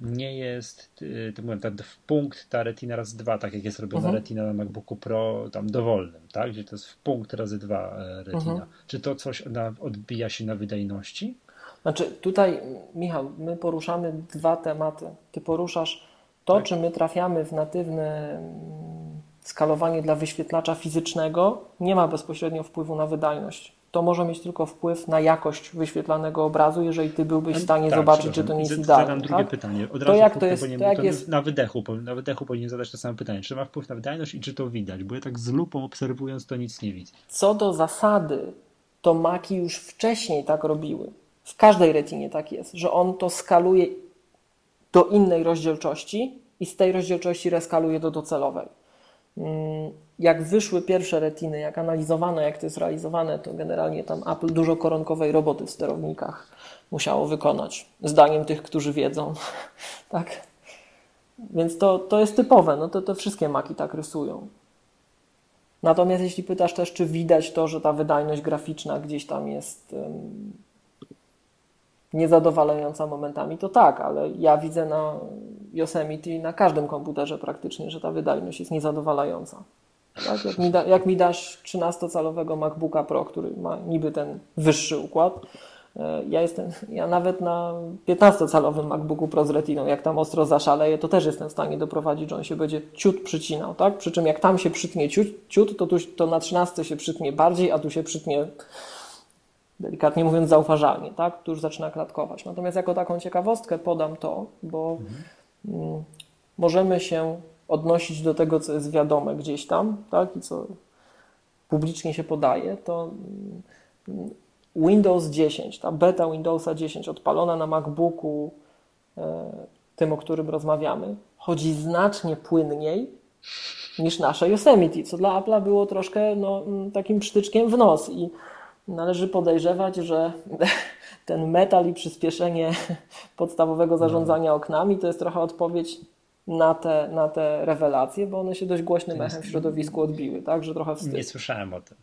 nie jest, y, to mówię, ten punkt ta retina razy dwa, tak jak jest robiona mhm. retina na MacBooku Pro tam dowolnym, tak? Gdzie to jest w punkt razy dwa e, retina. Mhm. Czy to coś na, odbija się na wydajności? Znaczy tutaj, Michał, my poruszamy dwa tematy. Ty poruszasz to, tak. czy my trafiamy w natywne mm, skalowanie dla wyświetlacza fizycznego, nie ma bezpośrednio wpływu na wydajność to może mieć tylko wpływ na jakość wyświetlanego obrazu, jeżeli ty byłbyś w stanie tak, zobaczyć, czy to nie jest idealne. Zadam drugie tak? pytanie. Od razu to jak to jest, to jak jest... Na wydechu, na wydechu powinien zadać to samo pytanie. Czy ma wpływ na wydajność i czy to widać? Bo ja tak z lupą obserwując to nic nie widzę. Co do zasady, to Maki już wcześniej tak robiły. W każdej retinie tak jest, że on to skaluje do innej rozdzielczości i z tej rozdzielczości reskaluje do docelowej. Jak wyszły pierwsze retiny, jak analizowano, jak to jest realizowane, to generalnie tam Apple dużo koronkowej roboty w sterownikach musiało wykonać, zdaniem tych, którzy wiedzą. <laughs> tak? Więc to, to jest typowe, no to, to wszystkie maki tak rysują. Natomiast jeśli pytasz też, czy widać to, że ta wydajność graficzna gdzieś tam jest um, niezadowalająca momentami, to tak, ale ja widzę na Yosemite na każdym komputerze praktycznie, że ta wydajność jest niezadowalająca. Tak? Jak, mi da, jak mi dasz 13-calowego MacBooka Pro, który ma niby ten wyższy układ, E, ja jestem, ja nawet na 15-calowym MacBooku Pro z Retiną, jak tam ostro zaszaleje, to też jestem w stanie doprowadzić, że on się będzie ciut przycinał, tak? Przy czym jak tam się przytnie ciut, ciut to, tu, to na 13 się przytnie bardziej, a tu się przytnie delikatnie mówiąc zauważalnie, tak? Tu już zaczyna klatkować. Natomiast jako taką ciekawostkę podam to, bo mhm. możemy się odnosić do tego, co jest wiadome gdzieś tam, tak? I co publicznie się podaje, to mm, Windows 10, ta beta Windowsa 10 odpalona na MacBooku, e, tym, o którym rozmawiamy, chodzi znacznie płynniej niż nasze Yosemite, co dla Apple'a było troszkę no, mm, takim przytyczkiem w nos i należy podejrzewać, że <laughs> ten metal i przyspieszenie <laughs> podstawowego zarządzania oknami to jest trochę odpowiedź na te, na te rewelacje, bo one się dość głośnym echem w środowisku odbiły, tak, że trochę wstyd. Nie słyszałem o tym.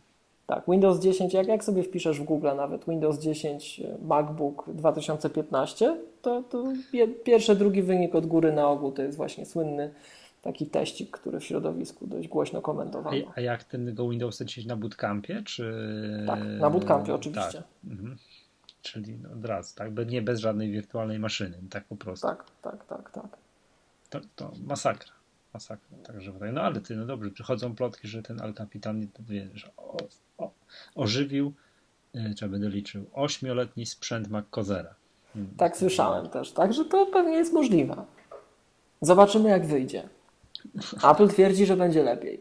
Tak, Windows 10, jak, jak sobie wpiszesz w Google nawet Windows 10 e, MacBook 2015, to, to pierwszy, drugi wynik od góry na ogół to jest właśnie słynny taki teścik, który w środowisku dość głośno komentowano. A, a jak ten Windows 10 na bootcampie, czy... Tak, na bootcampie oczywiście. Tak. Mhm. Czyli od razu, tak? Nie bez żadnej wirtualnej maszyny, tak po prostu. Tak, tak, tak, tak. To, to masakra masakra. Także no ale ty, no dobrze, przychodzą plotki, że ten Al Capitan wiesz, o, o, ożywił, yy, czy będę liczył, ośmioletni sprzęt MacCozera. Hmm. Tak słyszałem też, także to pewnie jest możliwe. Zobaczymy jak wyjdzie. Apple twierdzi, że będzie lepiej.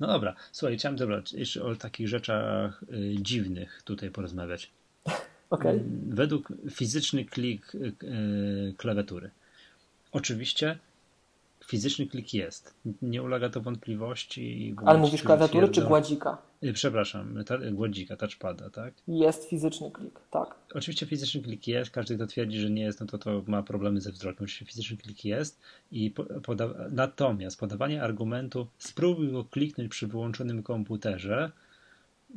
No dobra, słuchaj, chciałem dobra, jeszcze o takich rzeczach y, dziwnych tutaj porozmawiać. <laughs> Okay. Mm, według fizyczny klik y, klawiatury. Oczywiście Fizyczny klik jest. Nie ulega to wątpliwości. Ale mówisz klawiatury czy gładzika? Y, przepraszam, ta, gładzika, touchpada, tak? Jest fizyczny klik, tak. Oczywiście fizyczny klik jest. Każdy, kto twierdzi, że nie jest, no to, to ma problemy ze wzrokiem. Oczywiście fizyczny klik jest. I poda natomiast podawanie argumentu spróbuj go kliknąć przy wyłączonym komputerze.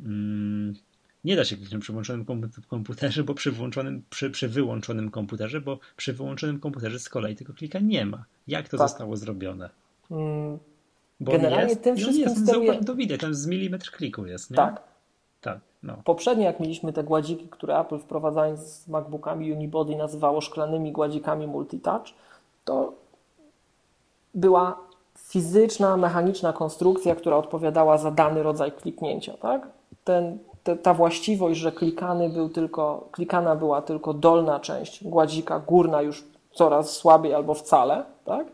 Hmm, nie da się kliknąć przy włączonym komputerze, bo przy, włączonym, przy, przy wyłączonym komputerze, bo przy wyłączonym komputerze z kolei tego klika nie ma. Jak to tak. zostało zrobione? Hmm. Bo Generalnie jest, tym wszystkim jest, steruje... To widać, tam z milimetr kliku jest, nie? Tak. Tak, no. Poprzednio jak mieliśmy te gładziki, które Apple wprowadzając z MacBookami Unibody nazywało szklanymi gładzikami multitouch, to była fizyczna, mechaniczna konstrukcja, która odpowiadała za dany rodzaj kliknięcia. Tak? Ten te, ta właściwość, że klikany był tylko, klikana była tylko dolna część gładzika, górna już coraz słabiej albo wcale, tak?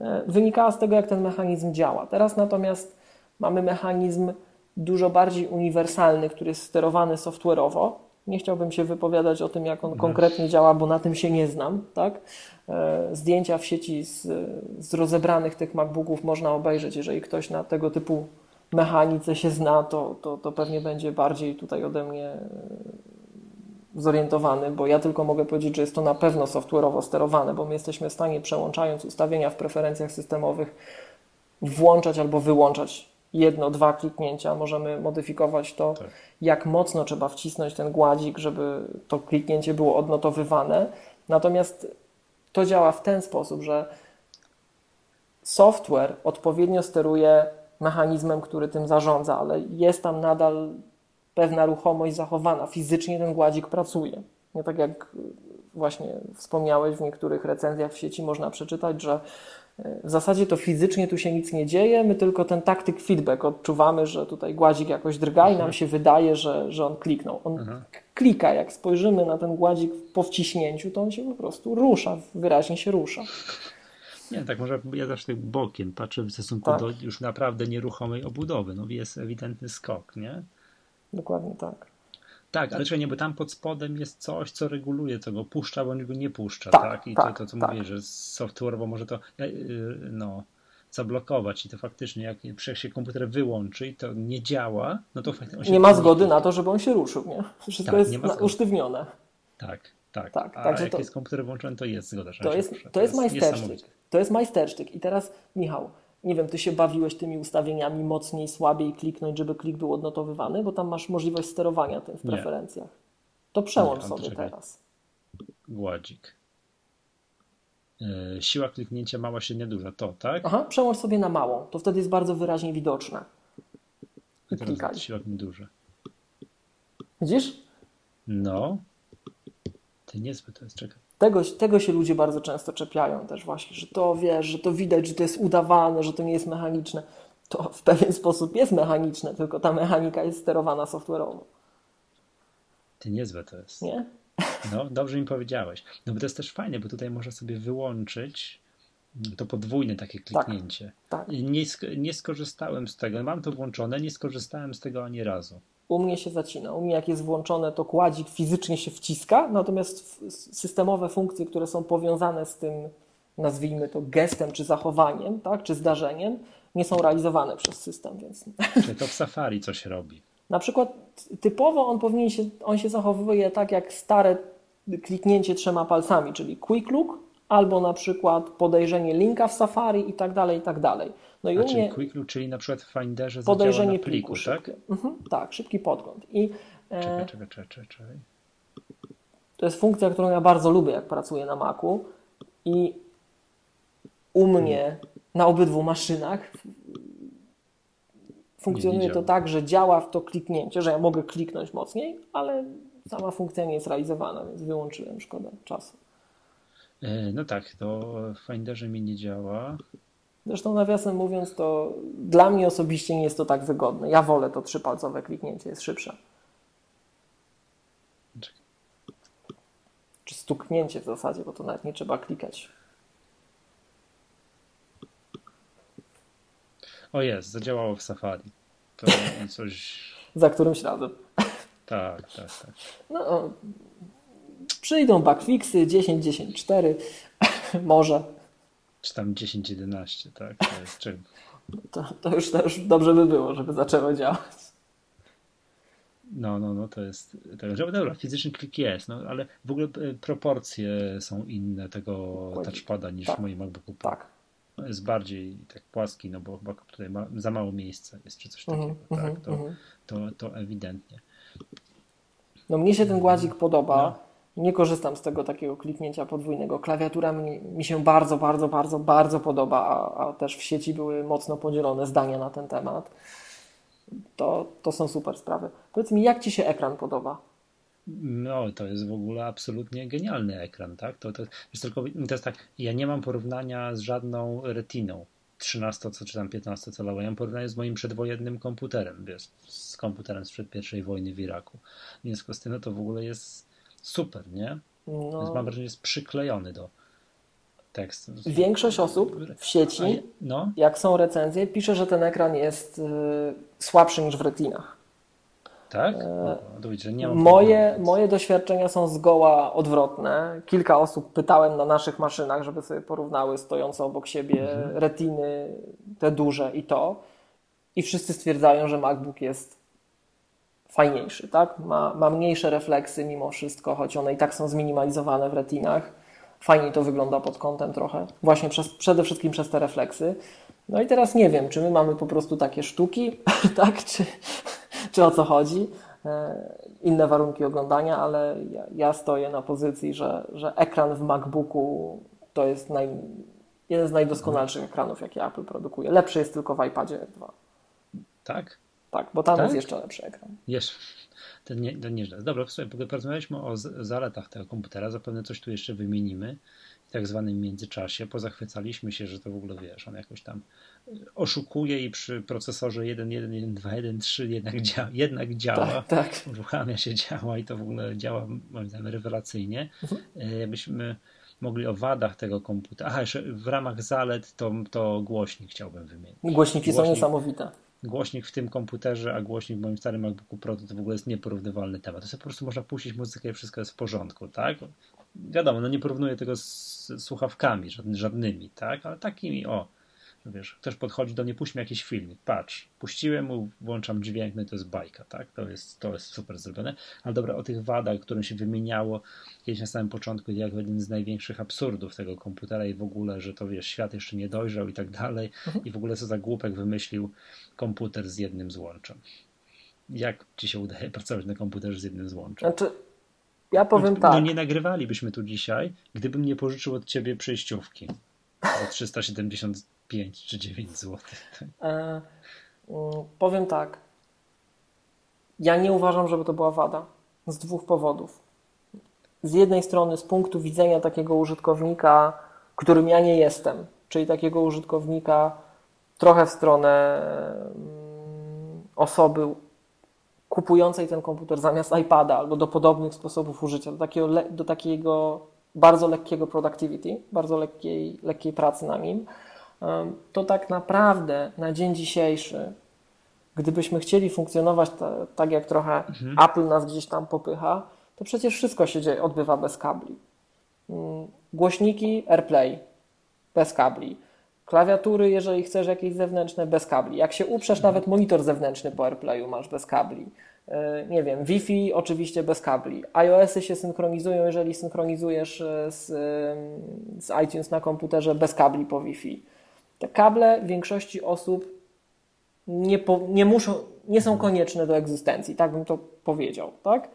E, wynikała z tego, jak ten mechanizm działa. Teraz natomiast mamy mechanizm dużo bardziej uniwersalny, który jest sterowany software'owo. Nie chciałbym się wypowiadać o tym, jak on konkretnie działa, bo na tym się nie znam. Tak? E, zdjęcia w sieci z, z rozebranych tych MacBooków można obejrzeć, jeżeli ktoś na tego typu mechanice się zna, to, to, to pewnie będzie bardziej tutaj ode mnie e, zorientowany, bo ja tylko mogę powiedzieć, że jest to na pewno software'owo sterowane, bo my jesteśmy w stanie przełączając ustawienia w preferencjach systemowych włączać albo wyłączać jedno, dwa kliknięcia. Możemy modyfikować to, tak. jak mocno trzeba wcisnąć ten gładzik, żeby to kliknięcie było odnotowywane. Natomiast to działa w ten sposób, że software odpowiednio steruje mechanizmem, który tym zarządza, ale jest tam nadal pewna ruchomość zachowana. Fizycznie ten gładzik pracuje. Nie tak jak właśnie wspomniałeś w niektórych recenzjach w sieci można przeczytać, że e, w zasadzie to fizycznie tu się nic nie dzieje, my tylko ten taktyk feedback odczuwamy, że tutaj gładzik jakoś drga i nam mhm. się wydaje, że, że on kliknął. On mhm. klika, jak spojrzymy na ten gładzik po wciśnięciu, to on się po prostu rusza, wyraźnie się rusza. Nie, tak może ja zawsze tak bokiem patrzę w stosunku tak. do już naprawdę nieruchomej obudowy. No jest ewidentny skok, nie? Dokładnie tak. Tak, ale czekaj, nie, bo tam pod spodem jest coś, co reguluje, co go puszcza, bądź go nie puszcza, tak? tak? I tak, to, to, co tak. mówię, że software'owo może to e, no, zablokować i to faktycznie, jak się komputer wyłączy i to nie działa, no to faktycznie... Nie ma zgody na to, żeby on się ruszył, nie? Wszystko tak, jest usztywnione. Tak, tak. tak A jak to, jest komputer włączony, to jest zgoda. To jest, to, to jest majstersztyk. To jest majstersztyk. I teraz, Michał, nie wiem, ty się bawiłeś tymi ustawieniami mocniej, słabiej kliknąć, żeby klik był odnotowywany, bo tam masz możliwość sterowania tym w nie. preferencjach. To przełącz nie, sobie teraz. Gładzik. Yy, siła kliknięcia mała, średnia, duża. To, tak? Aha, przełącz sobie na małą. To wtedy jest bardzo wyraźnie widoczne. I klikaj. Siła duże. Widzisz? No. Ty niezłe to jest, czekaj. Tego, tego się ludzie bardzo często czepiają też właśnie, że to wiesz, że to widać, że to jest udawane, że to nie jest mechaniczne. To w pewien sposób jest mechaniczne, tylko ta mechanika jest sterowana software'owo. Ty niezłe to jest. Nie? No, dobrze mi powiedziałeś. No bo to jest też fajne, bo tutaj można sobie wyłączyć to podwójne takie kliknięcie. Tak, tak. Nie, nie skorzystałem z tego. Mam to włączone, nie skorzystałem z tego ani razu. U mnie się zacina. U mnie jak jest włączone, to kładzik fizycznie się wciska, natomiast systemowe funkcje, które są powiązane z tym, nazwijmy to gestem, czy zachowaniem, tak, czy zdarzeniem, nie są realizowane przez system. Więc... Czyli to w Safari coś robi. Na przykład typowo on powinien się, on się zachowuje tak jak stare kliknięcie trzema palcami, czyli quick look, albo na przykład podejrzenie linka w Safari i tak dalej, i tak dalej. No i u mnie quick look, czyli na przykład w Finderze podejrzenie na pliku, pliku, tak? Mhm, tak, szybki podgląd. I, e, czekaj, czekaj, czekaj, czekaj. To jest funkcja, którą ja bardzo lubię, jak pracuję na Macu i u mnie na obydwu maszynach funkcjonuje to tak, że działa w to kliknięcie, że ja mogę kliknąć mocniej, ale sama funkcja nie jest realizowana, więc wyłączyłem, szkoda czasu. E, no tak, to w Finderze mi nie działa. Zresztą nawiasem mówiąc, to dla mnie osobiście nie jest to tak wygodne. Ja wolę to trzypalcowe kliknięcie, jest szybsze. Czy stuknięcie w zasadzie, bo to nawet nie trzeba klikać. O jest, zadziałało w Safari. To <laughs> coś... Za którymś razem. Tak, tak, tak. No, przyjdą bugfixy 10, 10, 4, może. Czy tam 10, 11, tak? To, jest czym? To, to, już, to już dobrze by było, żeby zaczęło działać. No, no, no, to jest. To, dobra, fizyczny klik jest, no, ale w ogóle e, proporcje są inne tego touchpada niż tak. w moim MacBooku Tak. No, jest bardziej tak płaski, no bo chyba tutaj ma za mało miejsca jest, czy coś mhm, takiego. Mm tak, to, mm to, to ewidentnie. No mnie się ten gładzik podoba. No. Nie korzystam z tego takiego kliknięcia podwójnego. Klawiatura mi, mi się bardzo, bardzo, bardzo, bardzo podoba, a, a, też w sieci były mocno podzielone zdania na ten temat. To, to są super sprawy. Powiedz mi, jak Ci się ekran podoba? No, to jest w ogóle absolutnie genialny ekran, tak? To, to, jest tylko, to jest tak, ja nie mam porównania z żadną retiną 13 czy tam 15 calową. Ja mam porównanie z moim przedwojennym komputerem, wiesz, z komputerem sprzed pierwszej wojny w Iraku. W związku z tym no to w ogóle jest super, nie? No. Więc mam wrażenie, że jest przyklejony do tekstu. Większość osób w sieci, no? jak są recenzje, pisze, że ten ekran jest y, słabszy niż w retinach. Tak? E, no, widzisz, nie mam moje, moje doświadczenia są zgoła odwrotne. Kilka osób pytałem na naszych maszynach, żeby sobie porównały stojące obok siebie mhm. retiny, te duże i to. I wszyscy stwierdzają, że MacBook jest fajniejszy, tak? Ma, ma mniejsze refleksy mimo wszystko, choć one i tak są zminimalizowane w retinach. Fajniej to wygląda pod kątem trochę, właśnie przez, przede wszystkim przez te refleksy. No i teraz nie wiem, czy my mamy po prostu takie sztuki, <laughs> tak? Czy, czy o co chodzi? E, inne warunki oglądania, ale ja, ja stoję na pozycji, że, że ekran w MacBooku to jest naj, jeden z najdoskonalszych ekranów, jakie Apple produkuje. Lepszy jest tylko w iPadzie R2. Tak? Tak, bo tam tak? jest jeszcze lepszy ekran. Jest. Ten nie, nieźle. Dobra, słuchaj, porozmawialiśmy o zaletach tego komputera, zapewne coś tu jeszcze wymienimy w tak zwanym międzyczasie. Pozachwycaliśmy się, że to w ogóle wiesz, on jakoś tam oszukuje i przy procesorze 1.1.1.2.1.3 jednak, dzia jednak działa. Tak, tak. Uruchamia się, działa i to w ogóle działa moim zdaniem rewelacyjnie. Mhm. Jakbyśmy mogli o wadach tego komputera. Aha, jeszcze w ramach zalet to, to głośnik chciałbym wymienić. Głośniki głośnik, są niesamowite głośnik w tym komputerze, a głośnik w moim starym MacBooku Pro to w ogóle jest nieporównywalny temat. To sobie po prostu można puścić muzykę i wszystko jest w porządku, tak? Wiadomo, no nie porównuję tego z słuchawkami żadnymi, tak? Ale takimi, o, wiesz, ktoś podchodzi do mnie, puśćmy jakiś filmik, patrz, puściłem mu, włączam dźwięk, no i to jest bajka, tak, to jest, to jest super zrobione, ale dobra, o tych wadach, którym się wymieniało kiedyś na samym początku, jak jeden z największych absurdów tego komputera i w ogóle, że to, wiesz, świat jeszcze nie dojrzał i tak dalej mhm. i w ogóle co za głupek wymyślił komputer z jednym złączem. Jak ci się udaje <laughs> pracować na komputerze z jednym złączem? Znaczy, ja no, powiem no, tak. No nie nagrywalibyśmy tu dzisiaj, gdybym nie pożyczył od ciebie przejściówki. 370 5 czy 9 zł. E, mm, powiem tak. Ja nie uważam, żeby to była wada. Z dwóch powodów. Z jednej strony, z punktu widzenia takiego użytkownika, którym ja nie jestem, czyli takiego użytkownika trochę w stronę mm, osoby kupującej ten komputer zamiast iPada albo do podobnych sposobów użycia, do takiego, do takiego bardzo lekkiego productivity, bardzo lekkiej, lekkiej pracy na nim to tak naprawdę na dzień dzisiejszy, gdybyśmy chcieli funkcjonować tak, jak trochę mhm. Apple nas gdzieś tam popycha, to przecież wszystko się dzieje, odbywa bez kabli. Mm, głośniki AirPlay bez kabli. Klawiatury, jeżeli chcesz jakieś zewnętrzne, bez kabli. Jak się uprzesz, mhm. nawet monitor zewnętrzny po AirPlayu masz bez kabli. E, nie wiem, Wi-Fi oczywiście bez kabli. iOSy się synchronizują, jeżeli synchronizujesz z, z iTunes na komputerze bez kabli po Wi-Fi. Te kable większości osób nie, po, nie, muszą, nie są konieczne do egzystencji, tak bym to powiedział, tak?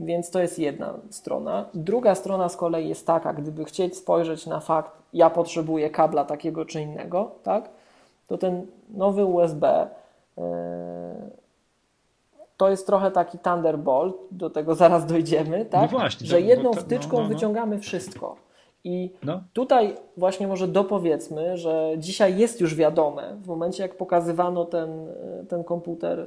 Więc to jest jedna strona. Druga strona z kolei jest taka, gdyby chcieć spojrzeć na fakt, ja potrzebuję kabla takiego czy innego, tak? To ten nowy USB yy, to jest trochę taki Thunderbolt, do tego zaraz dojdziemy, tak? No właśnie, że tak, jedną wtyczką no, no, no. wyciągamy wszystko. I no. tutaj właśnie może dopowiedzmy, że dzisiaj jest już wiadome, w momencie jak pokazywano ten, ten komputer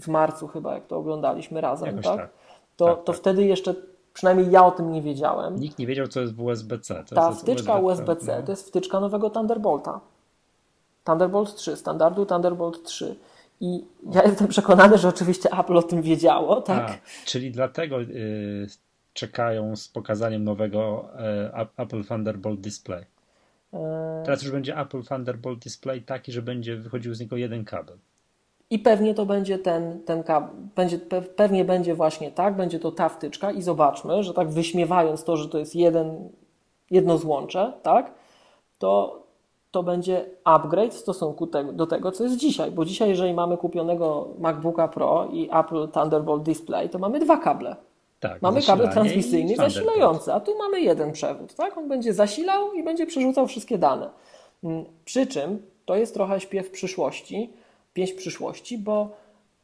w marcu chyba, jak to oglądaliśmy razem, tak? tak? To, tak, to tak. wtedy jeszcze przynajmniej ja o tym nie wiedziałem. Nikt nie wiedział, co jest w USB-C. To Ta jest wtyczka USB-C no. to jest wtyczka nowego Thunderbolta. Thunderbolt 3, standardu Thunderbolt 3. I ja jestem przekonany, że oczywiście Apple o tym wiedziało, tak? A, czyli dlatego y, czekają z pokazaniem nowego y, Apple Thunderbolt Display. E, Teraz już będzie Apple Thunderbolt Display taki, że będzie wychodził z niego jeden kabel. I pewnie to będzie ten, ten kabel, będzie, pewnie będzie właśnie tak, będzie to ta wtyczka i zobaczmy, że tak wyśmiewając to, że to jest jeden, jedno złącze, tak, to to będzie upgrade w stosunku do tego, co jest dzisiaj. Bo dzisiaj, jeżeli mamy kupionego MacBooka Pro i Apple Thunderbolt Display, to mamy dwa kable. Tak, mamy kabel transmisyjny zasilający, a tu mamy jeden przewód. Tak? On będzie zasilał i będzie przerzucał wszystkie dane. Mm, przy czym to jest trochę śpiew przyszłości, pieśń przyszłości, bo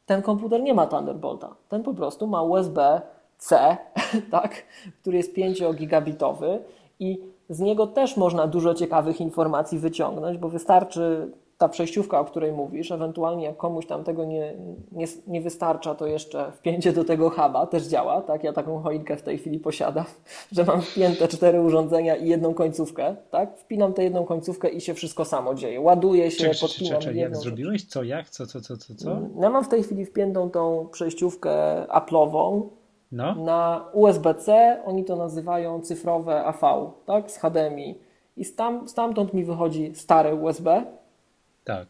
ten komputer nie ma Thunderbolta. Ten po prostu ma USB-C, <laughs> tak? który jest 5 gigabitowy i z niego też można dużo ciekawych informacji wyciągnąć, bo wystarczy ta przejściówka, o której mówisz, ewentualnie jak komuś tam tego nie, nie, nie wystarcza, to jeszcze wpięcie do tego huba też działa, tak? Ja taką choinkę w tej chwili posiadam, <laughs> że mam wpięte cztery urządzenia i jedną końcówkę, tak? Wpinam tę jedną końcówkę i się wszystko samo dzieje. Ładuje się, czy, podpinam czy, czy, Jak zrobiłeś? Co, jak? Co, co, co, co, co? Ja mam w tej chwili wpiętą tą przejściówkę Apple'ową, no. Na USB-C oni to nazywają cyfrowe AV, tak, z HDMI. I stam, stamtąd mi wychodzi stare USB. Tak.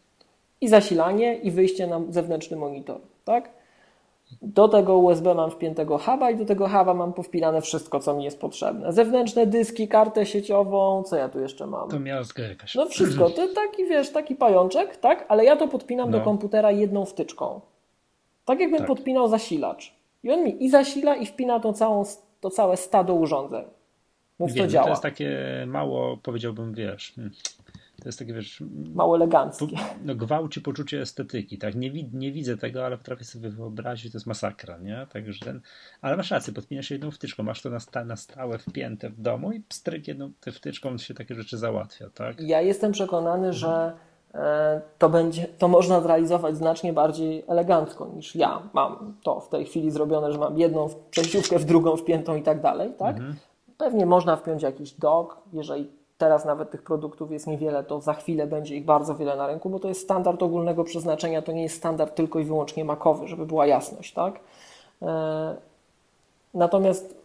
I zasilanie, i wyjście na zewnętrzny monitor, tak? Do tego USB mam wpiętego huba i do tego huba mam powpinane wszystko, co mi jest potrzebne. Zewnętrzne dyski, kartę sieciową, co ja tu jeszcze mam? To miazga jakaś. No wszystko, to taki, wiesz, taki pajączek, tak? Ale ja to podpinam no. do komputera jedną wtyczką. Tak jakbym tak. podpinał zasilacz. I on mi i zasila, i wpina to, całą, to całe stado urządzeń. Więc Wiem, to działa. To jest takie mało, powiedziałbym, wiesz, hmm, to jest takie, wiesz... Mało eleganckie. No, gwałci poczucie estetyki, tak? Nie, nie widzę tego, ale potrafię sobie wyobrazić, to jest masakra, nie? Także ten... Ale masz rację, podpinasz jedną wtyczką, masz to na, sta, na stałe wpięte w domu i pstryk jedną wtyczką się takie rzeczy załatwia, tak? Ja jestem przekonany, że E, to, będzie, to można zrealizować znacznie bardziej elegancko niż ja mam to w tej chwili zrobione, że mam jedną przejściówkę w drugą wpiętą i tak dalej. Tak? Mhm. Pewnie można wpiąć jakiś dock, jeżeli teraz nawet tych produktów jest niewiele, to za chwilę będzie ich bardzo wiele na rynku, bo to jest standard ogólnego przeznaczenia, to nie jest standard tylko i wyłącznie makowy, żeby była jasność. Tak? E, natomiast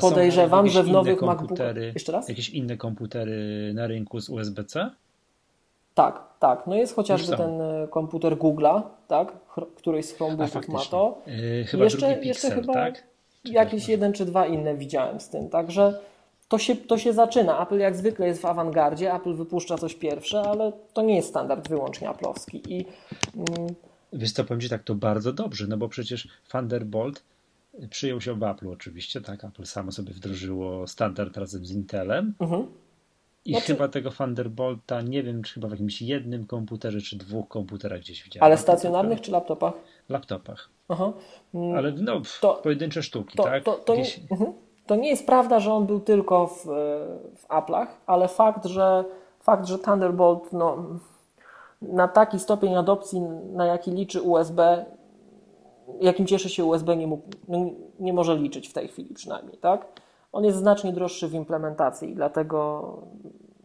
podejrzewam, że w nowych MacBookach... Jeszcze raz? Jakieś inne komputery na rynku z USB-C? Tak, tak. No jest chociażby ten e, komputer Google'a, tak? Któryś z Chromebooków ma to. Yy, chyba jeszcze, Pixel, jeszcze chyba tak? jakieś jeden czy dwa inne widziałem z tym. Także to się, to się zaczyna. Apple jak zwykle jest w awangardzie, Apple wypuszcza coś pierwsze, ale to nie jest standard wyłącznie Apple'owski. I, mm, Wiesz co, powiem Ci tak, to bardzo dobrze, no bo przecież Thunderbolt przyjął się w Apple oczywiście, tak? Apple samo sobie wdrożyło standard razem z Intelem. Mhm I znaczy... chyba tego Thunderbolta, nie wiem, czy chyba w jakimś jednym komputerze, czy dwóch komputerach gdzieś widziałem. Ale stacjonarnych czy laptopach? Laptopach. Aha. Ale no, to, pojedyncze sztuki, to, tak? To, to, Gdzieś... mhm. To, nie jest prawda, że on był tylko w, w Apple'ach, ale fakt, że fakt, że Thunderbolt no, na taki stopień adopcji, na jaki liczy USB, jakim cieszy się USB, nie, mógł, no, nie może liczyć w tej chwili przynajmniej, tak? On jest znacznie droższy w implementacji dlatego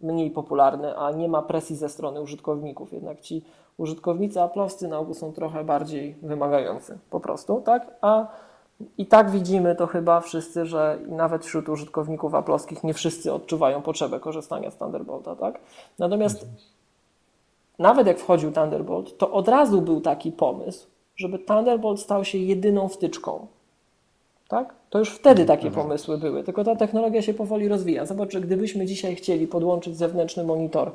mniej popularny, a nie ma presji ze strony użytkowników. Jednak ci użytkownicy Apple'owscy na ogół są trochę bardziej wymagający po prostu, tak? A i tak widzimy to chyba wszyscy, że nawet wśród użytkowników Apple'owskich nie wszyscy odczuwają potrzebę korzystania z Thunderbolta, tak? Natomiast mhm. nawet jak wchodził Thunderbolt, to od razu był taki pomysł, żeby Thunderbolt stał się jedyną wtyczką. Tak? To już wtedy takie mhm. pomysły były, tylko ta technologia się powoli rozwija. Zobacz, że gdybyśmy dzisiaj chcieli podłączyć zewnętrzny monitor,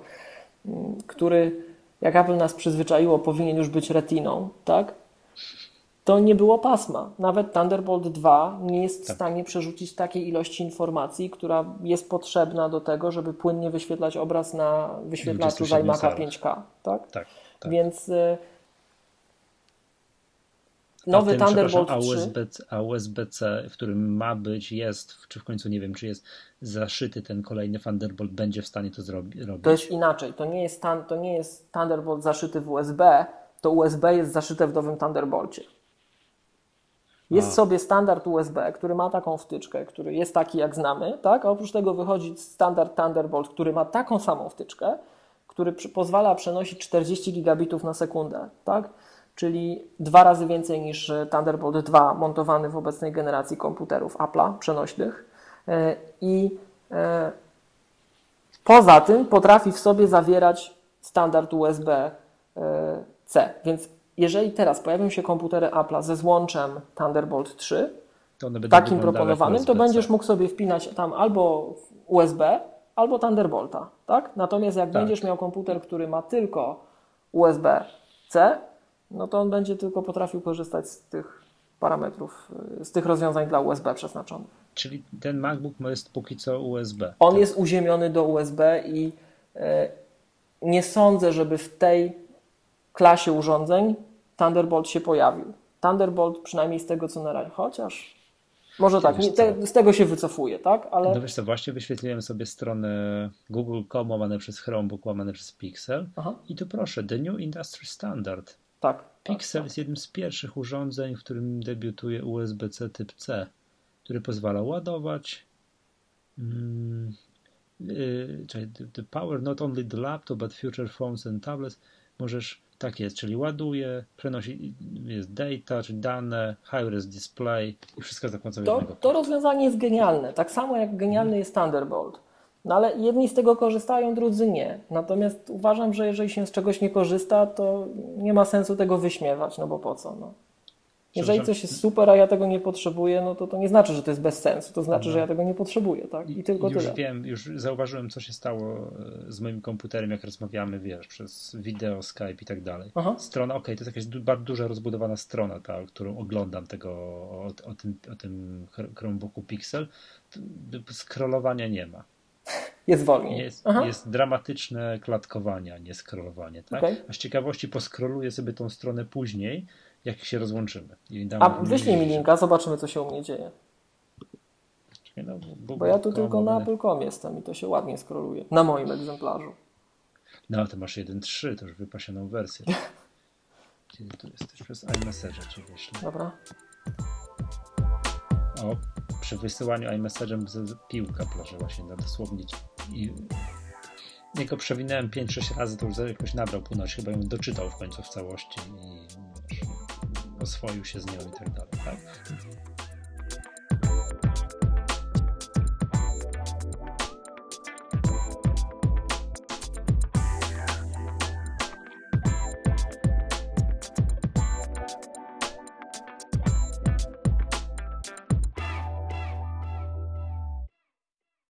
mm, który, jak Apple nas przyzwyczaiło, powinien już być retiną, tak? To nie było pasma. Nawet Thunderbolt 2 nie jest tak. w stanie przerzucić takiej ilości informacji, która jest potrzebna do tego, żeby płynnie wyświetlać obraz na wyświetlaczu z iMac'a 5K. Tak? Tak, tak. Więc y, nowy tym, Thunderbolt a USB, a USB-C, w którym ma być, jest, czy w końcu nie wiem, czy jest zaszyty ten kolejny Thunderbolt, będzie w stanie to zrobić? To jest inaczej. To nie jest, to nie jest Thunderbolt zaszyty w USB, to USB jest zaszyte w nowym Thunderbolcie. Jest a. sobie standard USB, który ma taką wtyczkę, który jest taki jak znamy, tak? A oprócz tego wychodzi standard Thunderbolt, który ma taką samą wtyczkę, który pozwala przenosić 40 gigabitów na sekundę, tak? czyli dwa razy więcej niż e, Thunderbolt 2 montowany w obecnej generacji komputerów Apple'a przenośnych. E, I e, poza tym potrafi w sobie zawierać standard USB-C. Więc jeżeli teraz pojawią się komputery Apple'a ze złączem Thunderbolt 3, takim proponowanym, to będziesz mógł sobie wpinać tam albo USB, albo Thunderbolta. Tak? Natomiast jak tak. będziesz miał komputer, który ma tylko USB-C, no to on będzie tylko potrafił korzystać z tych parametrów, z tych rozwiązań dla USB przeznaczonych. Czyli ten MacBook jest póki co USB. On tak? jest uziemiony do USB i e, nie sądzę, żeby w tej klasie urządzeń Thunderbolt się pojawił. Thunderbolt przynajmniej z tego co na razie, chociaż może tak, te, z tego się wycofuje, tak? Ale... No wiesz co, właśnie wyświetliłem sobie stronę google.com łamane przez Chromebook, łamane przez Pixel Aha. i tu proszę, The New Industry Standard. Tak. Pixel tak, jest jednym z pierwszych urządzeń, w którym debiutuje USB-C typ C, który pozwala ładować. Hmm, yy, the power not only the laptop, but future phones and tablets. Możesz, tak jest, czyli ładuje, przenosi, jest data, czyli dane, high-res display i wszystko za pomocą to, jednego. To rozwiązanie jest genialne, tak samo jak genialny jest Thunderbolt. No ale jedni z tego korzystają, drudzy nie. Natomiast uważam, że jeżeli się z czegoś nie korzysta, to nie ma sensu tego wyśmiewać, no bo po co? No. Jeżeli coś jest super, a ja tego nie potrzebuję, no to to nie znaczy, że to jest bez sensu. To znaczy, że ja tego nie potrzebuję, tak? I tylko już tyle. wiem, już zauważyłem, co się stało e, z moim komputerem, jak rozmawiamy, wiesz, przez wideo, Skype i tak dalej. Aha. Strona, okej, okay, to jest jakaś bardzo duża, rozbudowana strona, ta, którą oglądam tego, o, o tym, o tym Chromebooku Pixel. Scrollowania nie ma. Jest wolniej. Jest, jest dramatyczne klatkowanie, a nie scrollowanie. Tak? Okay. A z ciekawości poskroluję sobie tą stronę później, jak się rozłączymy. a wyślij mi linka, zobaczymy, co się u mnie dzieje. Czekaj, no, bo, bo ja tu tylko na Apple.com jestem i to się ładnie skroluje. Na moim egzemplarzu. No, to masz 1.3, to już wypasioną wersję. <laughs> Kiedy tu jesteś? Przez iMessage ci wyślę. Dobra. O, przy wysyłaniu iMessage'em piłka plażowa się na dosłownie i jak go przewinąłem 5-6 razy, to już jakoś nabrał północ, chyba ją doczytał w końcu w całości i wiesz, oswoił się z nią i tak dalej, tak?